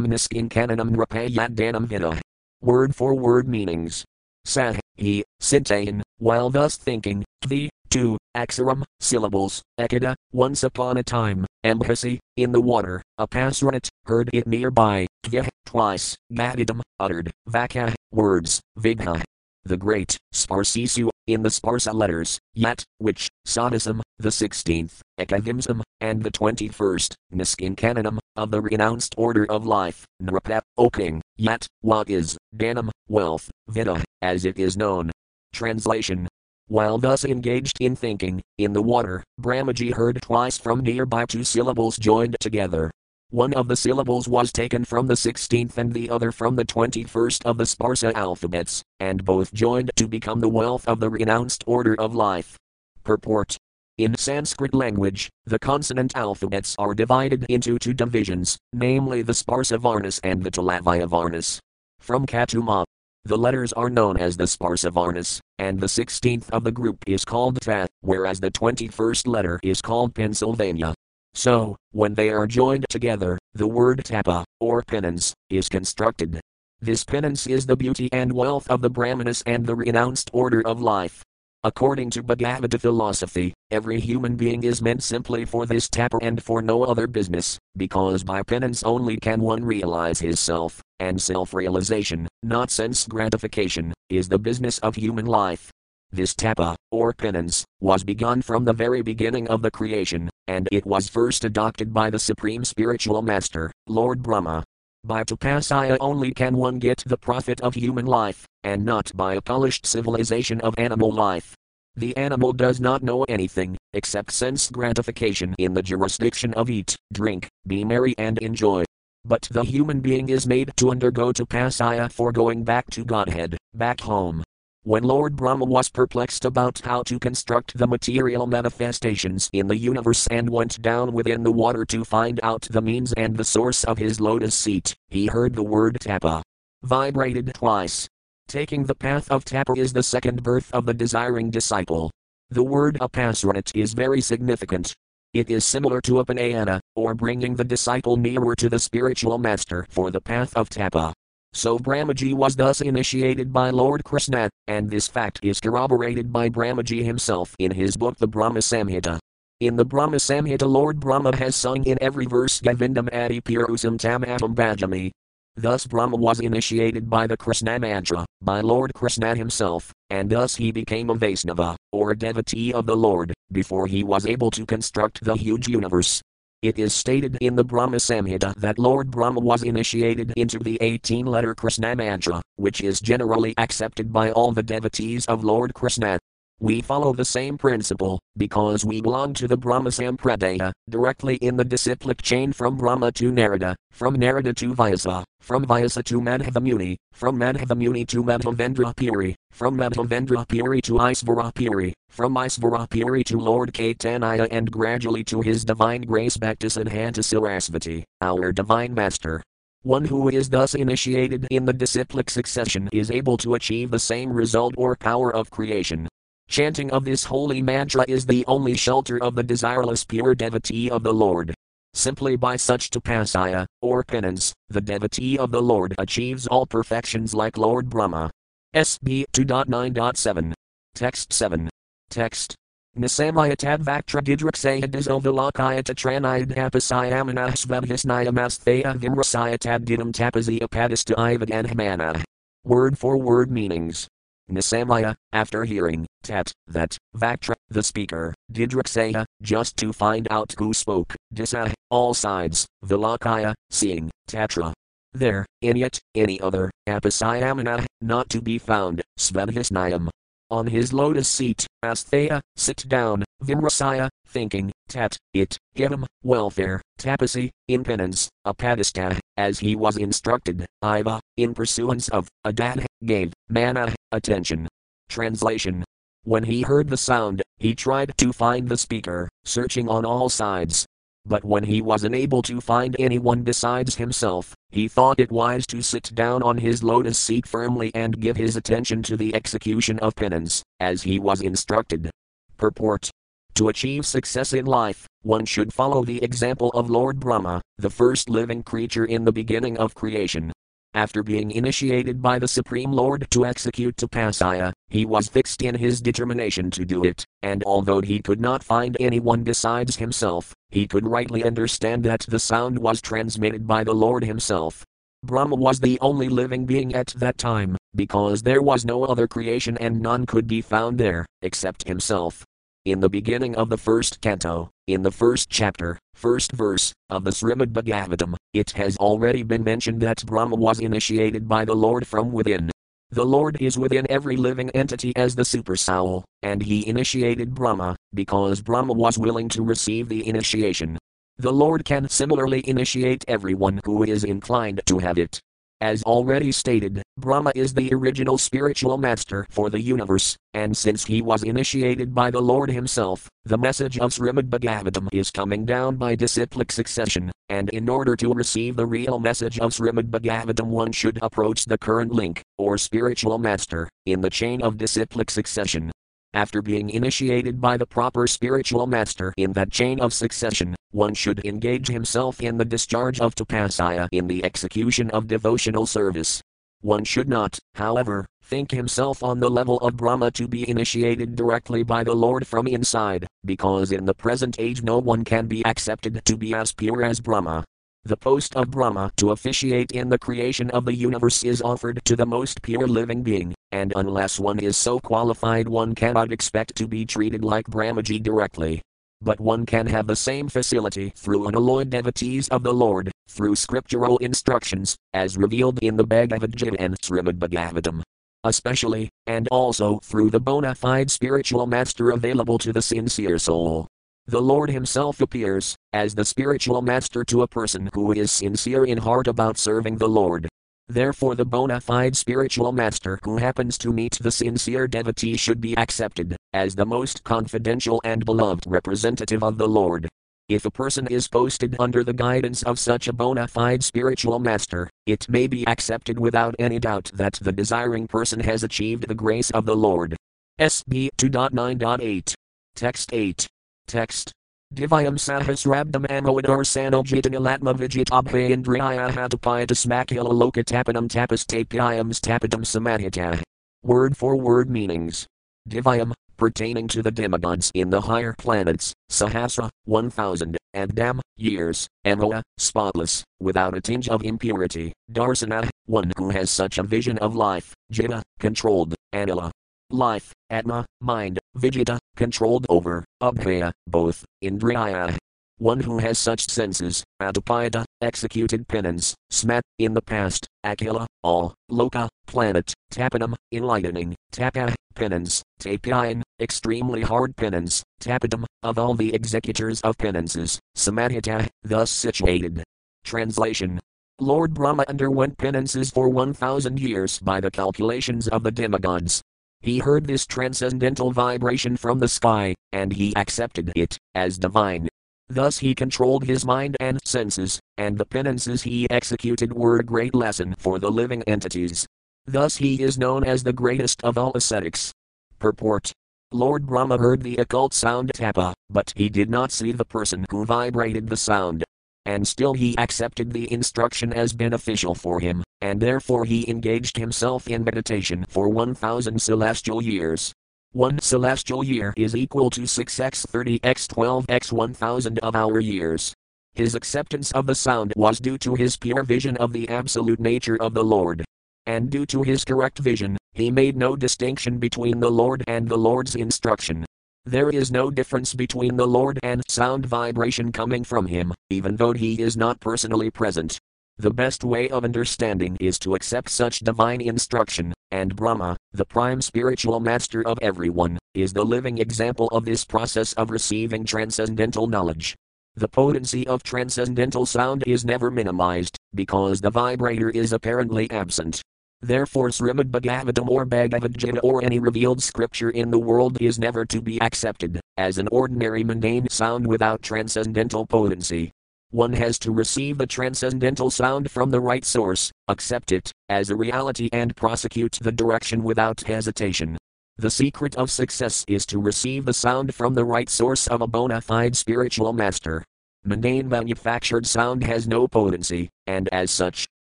Niskin Kananam Rapayat Vida. Word for word meanings. Sah, he, Sintayan, while thus thinking, the, two, Axaram, syllables, Ekada, once upon a time, Ambhasi, in the water, a Apasranat, heard it nearby, Tvya, twice, Gadidam, uttered, Vaka, words, Vigha, the great, Sparsisu, in the Sparsa letters, Yat, which, Sadism, the 16th, Ekavimsam, and the 21st, Niskinkananam, of the renounced order of life, Nrapa, O king, Yat, what is, Danam, wealth, Vida, as it is known. Translation while thus engaged in thinking, in the water, Brahmaji heard twice from nearby two syllables joined together, one of the syllables was taken from the 16th and the other from the 21st of the Sparsa alphabets, and both joined to become the wealth of the renounced order of life. Purport in Sanskrit language, the consonant alphabets are divided into two divisions, namely the Sparsa Varnas and the Talavaya Varnas. From Katuma, the letters are known as the Sparsa Varnas, and the 16th of the group is called Ta, whereas the 21st letter is called Pennsylvania. So, when they are joined together, the word tapa, or penance, is constructed. This penance is the beauty and wealth of the Brahmanas and the renounced order of life. According to Bhagavata philosophy, every human being is meant simply for this tapa and for no other business, because by penance only can one realize his self, and self realization, not sense gratification, is the business of human life. This tapa, or penance, was begun from the very beginning of the creation, and it was first adopted by the Supreme Spiritual Master, Lord Brahma. By tapasya only can one get the profit of human life, and not by a polished civilization of animal life. The animal does not know anything, except sense gratification in the jurisdiction of eat, drink, be merry, and enjoy. But the human being is made to undergo tapasya for going back to Godhead, back home. When Lord Brahma was perplexed about how to construct the material manifestations in the universe and went down within the water to find out the means and the source of his lotus seat, he heard the word tapa. Vibrated twice. Taking the path of tapa is the second birth of the desiring disciple. The word apasranat is very significant. It is similar to upanayana, or bringing the disciple nearer to the spiritual master for the path of tapa. So Brahmaji was thus initiated by Lord Krishna, and this fact is corroborated by Brahmaji himself in his book the Brahma Samhita. In the Brahma Samhita, Lord Brahma has sung in every verse Govindam Adi Purusam Tam Atam Bhajami. Thus Brahma was initiated by the Krishna mantra, by Lord Krishna himself, and thus he became a Vaisnava, or a devotee of the Lord, before he was able to construct the huge universe. It is stated in the Brahma Samhita that Lord Brahma was initiated into the 18 letter Krishna mantra, which is generally accepted by all the devotees of Lord Krishna. We follow the same principle, because we belong to the Brahma Sampradaya, directly in the disciplic chain from Brahma to Narada, from Narada to Vyasa, from Vyasa to Madhavamuni, from Madhavamuni to Madhavendra Puri, from Madhavendra Puri to Isvara Puri, from Isvara Puri to Lord Caitanya and gradually to His Divine Grace Bhaktisiddhanta Sarasvati, our Divine Master. One who is thus initiated in the disciplic succession is able to achieve the same result or power of creation, Chanting of this holy mantra is the only shelter of the desireless pure devotee of the Lord. Simply by such tapasya, or penance, the devotee of the Lord achieves all perfections like Lord Brahma. SB 2.9.7. Text 7. Text. Nisamaya Nisamayatad Vaktra Didraksayadizo Vilakayata Tranayadapasayamana Svabhisnayamasthaya Vimrasayatad Didam Tapasya Padista. Word for word meanings. Nisamaya, after hearing, tat, that, Vaktra, the speaker, Didraksaya, just to find out who spoke, Disa, uh, all sides, Vilakaya, seeing, Tatra. There, in it, any other, Apasayamana, not to be found, Svadhisnayam. On his lotus seat, Asthaya, sit down, Vimrasaya, thinking, tat, it, give him, welfare, tapasi, uh, in penance, apadista, as he was instructed, iva, in pursuance of, adan, gave, mana, attention. Translation. When he heard the sound, he tried to find the speaker, searching on all sides. But when he was unable to find anyone besides himself, he thought it wise to sit down on his lotus seat firmly and give his attention to the execution of penance, as he was instructed. Purport To achieve success in life, one should follow the example of Lord Brahma, the first living creature in the beginning of creation. After being initiated by the Supreme Lord to execute Tapasya, he was fixed in his determination to do it, and although he could not find anyone besides himself, he could rightly understand that the sound was transmitted by the Lord himself. Brahma was the only living being at that time, because there was no other creation and none could be found there, except himself. In the beginning of the first canto, in the first chapter, first verse, of the Srimad Bhagavatam, it has already been mentioned that Brahma was initiated by the Lord from within. The Lord is within every living entity as the super soul, and he initiated Brahma, because Brahma was willing to receive the initiation. The Lord can similarly initiate everyone who is inclined to have it. As already stated, Brahma is the original spiritual master for the universe, and since he was initiated by the Lord himself, the message of Srimad Bhagavatam is coming down by disciplic succession, and in order to receive the real message of Srimad Bhagavatam, one should approach the current link, or spiritual master, in the chain of disciplic succession. After being initiated by the proper spiritual master in that chain of succession, one should engage himself in the discharge of tapasya in the execution of devotional service. One should not, however, think himself on the level of Brahma to be initiated directly by the Lord from inside, because in the present age no one can be accepted to be as pure as Brahma. The post of Brahma to officiate in the creation of the universe is offered to the most pure living being, and unless one is so qualified, one cannot expect to be treated like Brahmaji directly. But one can have the same facility through unalloyed devotees of the Lord, through scriptural instructions, as revealed in the Bhagavad Gita and Srimad Bhagavatam. Especially, and also through the bona fide spiritual master available to the sincere soul. The Lord Himself appears as the spiritual master to a person who is sincere in heart about serving the Lord. Therefore, the bona fide spiritual master who happens to meet the sincere devotee should be accepted as the most confidential and beloved representative of the Lord. If a person is posted under the guidance of such a bona fide spiritual master, it may be accepted without any doubt that the desiring person has achieved the grace of the Lord. SB 2.9.8. Text 8. Text. Divyam sahasrabdam amoadarsano jitanilatma vijitabhayandriya hatapayatasmakila lokatapanam tapas tapyam stapadam samahita. Word for word meanings. Divyam, pertaining to the demigods in the higher planets, Sahasra, 1000, and Dam, years, Amoa, spotless, without a tinge of impurity, Darsana, one who has such a vision of life, Jita, controlled, Anila, life, Atma, mind, Vijita, controlled over, Abhaya, both, Indriya, one who has such senses, Adapayata, executed penance, Smat, in the past, Akila, all, Loka, planet, Tapanam, enlightening, Tapa, penance, Tapayan, extremely hard penance, Tapadam, of all the executors of penances, Samadhita, thus situated. Translation Lord Brahma underwent penances for 1000 years by the calculations of the demigods. He heard this transcendental vibration from the sky, and he accepted it as divine. Thus he controlled his mind and senses, and the penances he executed were a great lesson for the living entities. Thus he is known as the greatest of all ascetics. Purport Lord Brahma heard the occult sound tapa, but he did not see the person who vibrated the sound. And still he accepted the instruction as beneficial for him, and therefore he engaged himself in meditation for 1000 celestial years. One celestial year is equal to 6x 30x 12x 1000 of our years. His acceptance of the sound was due to his pure vision of the absolute nature of the Lord. And due to his correct vision, he made no distinction between the Lord and the Lord's instruction. There is no difference between the Lord and sound vibration coming from him, even though he is not personally present. The best way of understanding is to accept such divine instruction, and Brahma, the prime spiritual master of everyone, is the living example of this process of receiving transcendental knowledge. The potency of transcendental sound is never minimized, because the vibrator is apparently absent. Therefore, Srimad Bhagavatam or Bhagavad Gita or any revealed scripture in the world is never to be accepted as an ordinary mundane sound without transcendental potency. One has to receive the transcendental sound from the right source, accept it as a reality, and prosecute the direction without hesitation. The secret of success is to receive the sound from the right source of a bona fide spiritual master. Mundane manufactured sound has no potency, and as such,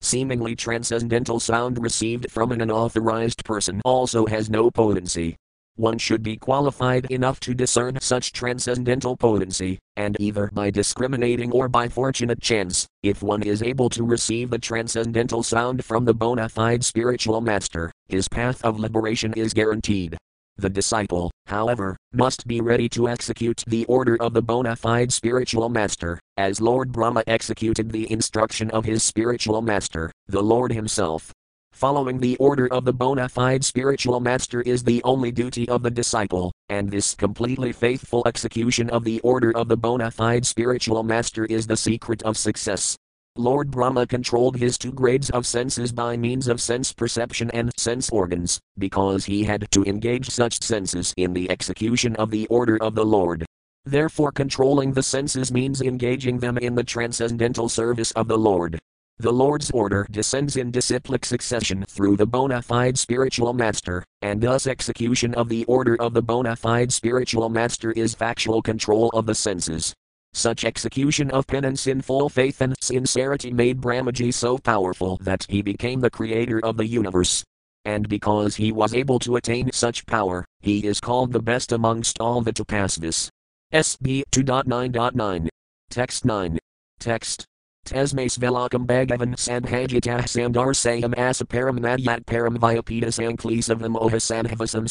seemingly transcendental sound received from an unauthorized person also has no potency. One should be qualified enough to discern such transcendental potency, and either by discriminating or by fortunate chance, if one is able to receive the transcendental sound from the bona fide spiritual master, his path of liberation is guaranteed. The disciple, however, must be ready to execute the order of the bona fide spiritual master, as Lord Brahma executed the instruction of his spiritual master, the Lord himself. Following the order of the bona fide spiritual master is the only duty of the disciple, and this completely faithful execution of the order of the bona fide spiritual master is the secret of success. Lord Brahma controlled his two grades of senses by means of sense perception and sense organs, because he had to engage such senses in the execution of the order of the Lord. Therefore, controlling the senses means engaging them in the transcendental service of the Lord. The Lord's order descends in disciplic succession through the bona fide spiritual master, and thus execution of the order of the bona fide spiritual master is factual control of the senses. Such execution of penance in full faith and sincerity made Brahmaji so powerful that he became the creator of the universe. And because he was able to attain such power, he is called the best amongst all the Tapasvis. SB 2.9.9. Text 9. Text. Tesmes velakam bhagavan sanhajitah sandarsayam asaparam madyat param vyapita sanklesavam ohasanhavasam.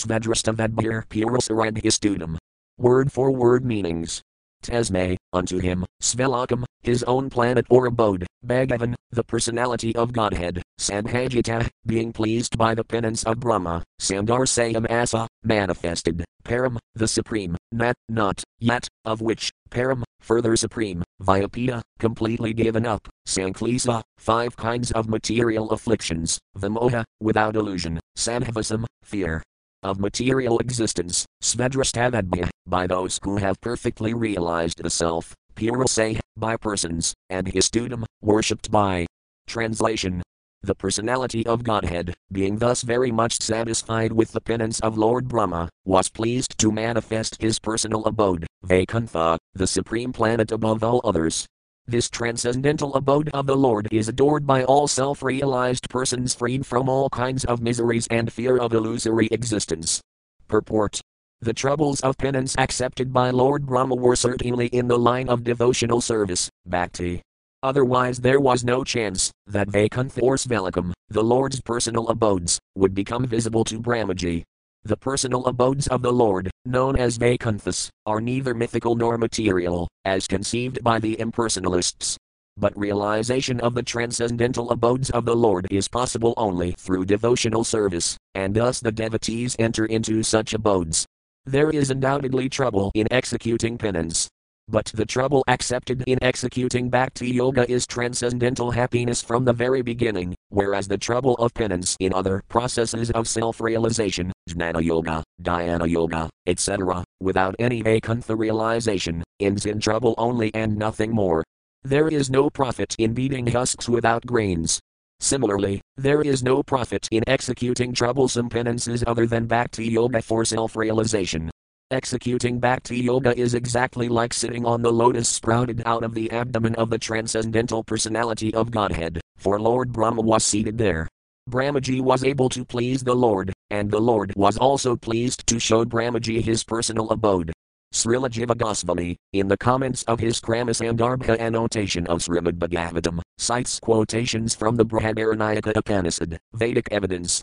Word for word meanings. Tesme, unto him, Svelakam, his own planet or abode, Bhagavan, the personality of Godhead, Sanhajita, being pleased by the penance of Brahma, Sandarsayam Asa, manifested, Param, the supreme, Nat, not, yet, of which, Param, further supreme, Vyapita, completely given up, Sanklesa, five kinds of material afflictions, Vimoha, without illusion, Sanhavasam, fear, of material existence, Svedrastavadbhya, by those who have perfectly realized the self, Purase, by persons, and Histudam, worshipped by. Translation The personality of Godhead, being thus very much satisfied with the penance of Lord Brahma, was pleased to manifest his personal abode, Vaikuntha, the supreme planet above all others, this transcendental abode of the Lord is adored by all self realized persons freed from all kinds of miseries and fear of illusory existence. Purport The troubles of penance accepted by Lord Brahma were certainly in the line of devotional service, bhakti. Otherwise, there was no chance that Vaikuntha or Svalokam, the Lord's personal abodes, would become visible to Brahmaji. The personal abodes of the Lord, known as Vaikunthas, are neither mythical nor material, as conceived by the impersonalists. But realization of the transcendental abodes of the Lord is possible only through devotional service, and thus the devotees enter into such abodes. There is undoubtedly trouble in executing penance, but the trouble accepted in executing bhakti yoga is transcendental happiness from the very beginning, whereas the trouble of penance in other processes of self realization, jnana yoga, dhyana yoga, etc., without any vaikuntha realization, ends in trouble only and nothing more. There is no profit in beating husks without grains. Similarly, there is no profit in executing troublesome penances other than bhakti yoga for self realization. Executing Bhakti Yoga is exactly like sitting on the lotus sprouted out of the abdomen of the transcendental personality of Godhead, for Lord Brahma was seated there. Brahmaji was able to please the Lord, and the Lord was also pleased to show Brahmaji his personal abode. Srila Jiva Goswami, in the comments of his Kramasandarbha annotation of Srimad Bhagavatam, cites quotations from the Brihadaranyaka Upanishad, Vedic evidence,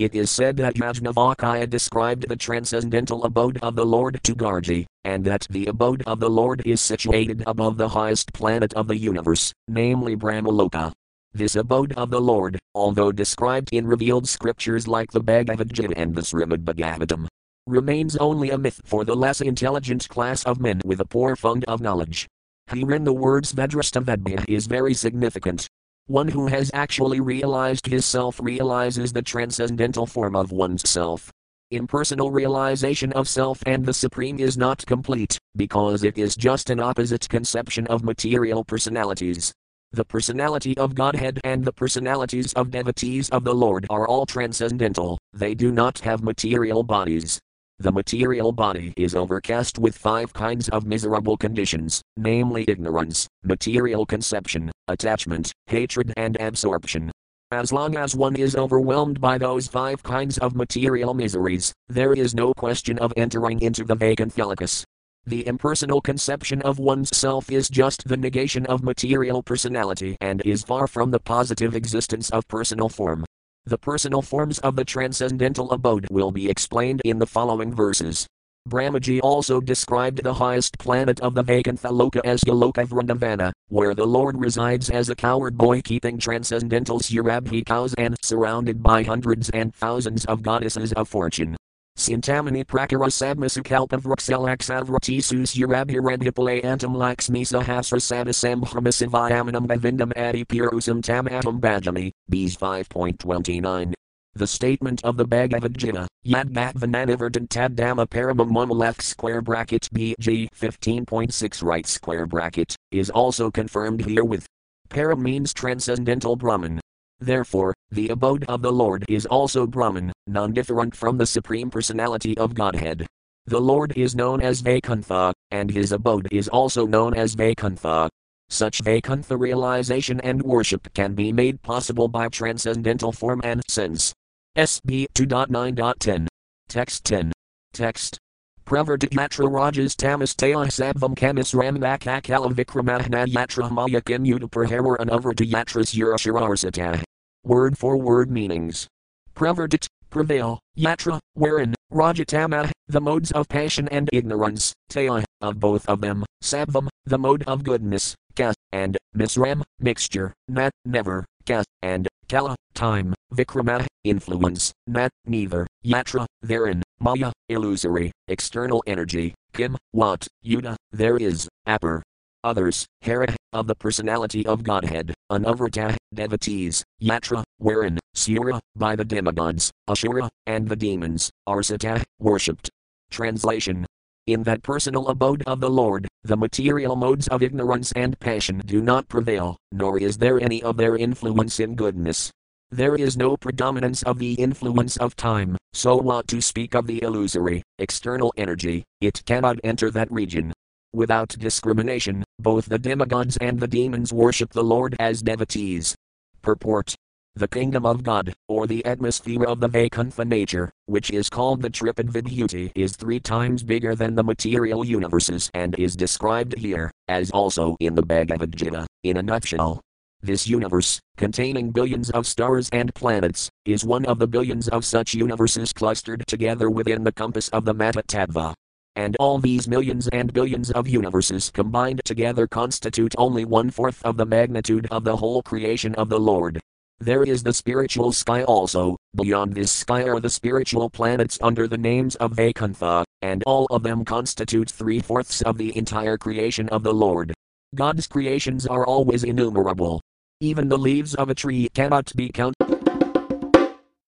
it is said that Yajnavalkya described the transcendental abode of the Lord to Gargi, and that the abode of the Lord is situated above the highest planet of the universe, namely Brahmaloka. This abode of the Lord, although described in revealed scriptures like the Bhagavad Gita and the Srimad Bhagavatam, remains only a myth for the less intelligent class of men with a poor fund of knowledge. Herein the words Vedrastavedbhya is very significant, one who has actually realized his self realizes the transcendental form of one's self. Impersonal realization of self and the Supreme is not complete, because it is just an opposite conception of material personalities. The personality of Godhead and the personalities of devotees of the Lord are all transcendental, they do not have material bodies. The material body is overcast with five kinds of miserable conditions, namely ignorance, material conception, attachment, hatred, and absorption. As long as one is overwhelmed by those five kinds of material miseries, there is no question of entering into the Vaikunthalokas. The impersonal conception of one's self is just the negation of material personality and is far from the positive existence of personal form. The personal forms of the transcendental abode will be explained in the following verses. Brahmaji also described the highest planet of the Vaikuntha as Goloka Vrindavana, where the Lord resides as a coward boy keeping transcendental Surabhi cows and surrounded by hundreds and thousands of goddesses of fortune. Sintamani prakara sabmasukalpa vrukselaksavratisus urabhirandhipale antam laksmi sahasra sadasambhrama bhavindam adi purusam tam atam bhajami, Bs 5.29. The statement of the Bhagavad Gita, Yad Bhatvananivardant Dhamma Paramam left square bracket BG 15.6 right square bracket, is also confirmed here with Param means transcendental Brahman, Therefore, the abode of the Lord is also Brahman, non different from the Supreme Personality of Godhead. The Lord is known as Vaikuntha, and his abode is also known as Vaikuntha. Such Vaikuntha realization and worship can be made possible by transcendental form and sense. SB 2.9.10. Text 10. Text. Pravardhyatra Rajas Tamastaya Sabvam Kamis Ramakakala Vikramahna Yatra Mayakim Udapraharar Anavardhyatras Urashararsata. Word for word meanings. Pravardit, prevail, Yatra, wherein, Rajatama, the modes of passion and ignorance, Taya, of both of them, Sabvam, the mode of goodness, Ka, and, Misram, mixture, Nat, never, Ka, and, Kala, time, Vikrama, influence, Nat, neither, Yatra, therein, Maya, illusory, external energy, Kim, what, Yuda, there is, Apper. Others, Hara, of the personality of Godhead, Anavrata, devotees, Yatra, wherein, Sura, by the demigods, Ashura, and the demons, Arsata, worshipped. Translation in that personal abode of the Lord, the material modes of ignorance and passion do not prevail, nor is there any of their influence in goodness. There is no predominance of the influence of time, so what to speak of the illusory, external energy, it cannot enter that region. Without discrimination, both the demigods and the demons worship the Lord as devotees. Purport The kingdom of God, or the atmosphere of the Vaikuntha nature, which is called the Tripadvibhuti, is three times bigger than the material universes and is described here, as also in the Bhagavad Gita, in a nutshell. This universe, containing billions of stars and planets, is one of the billions of such universes clustered together within the compass of the Mahatattva. And all these millions and billions of universes combined together constitute only one fourth of the magnitude of the whole creation of the Lord. There is the spiritual sky also, beyond this sky are the spiritual planets under the names of Vaikuntha, and all of them constitute three fourths of the entire creation of the Lord. God's creations are always innumerable. Even the leaves of a tree cannot be counted.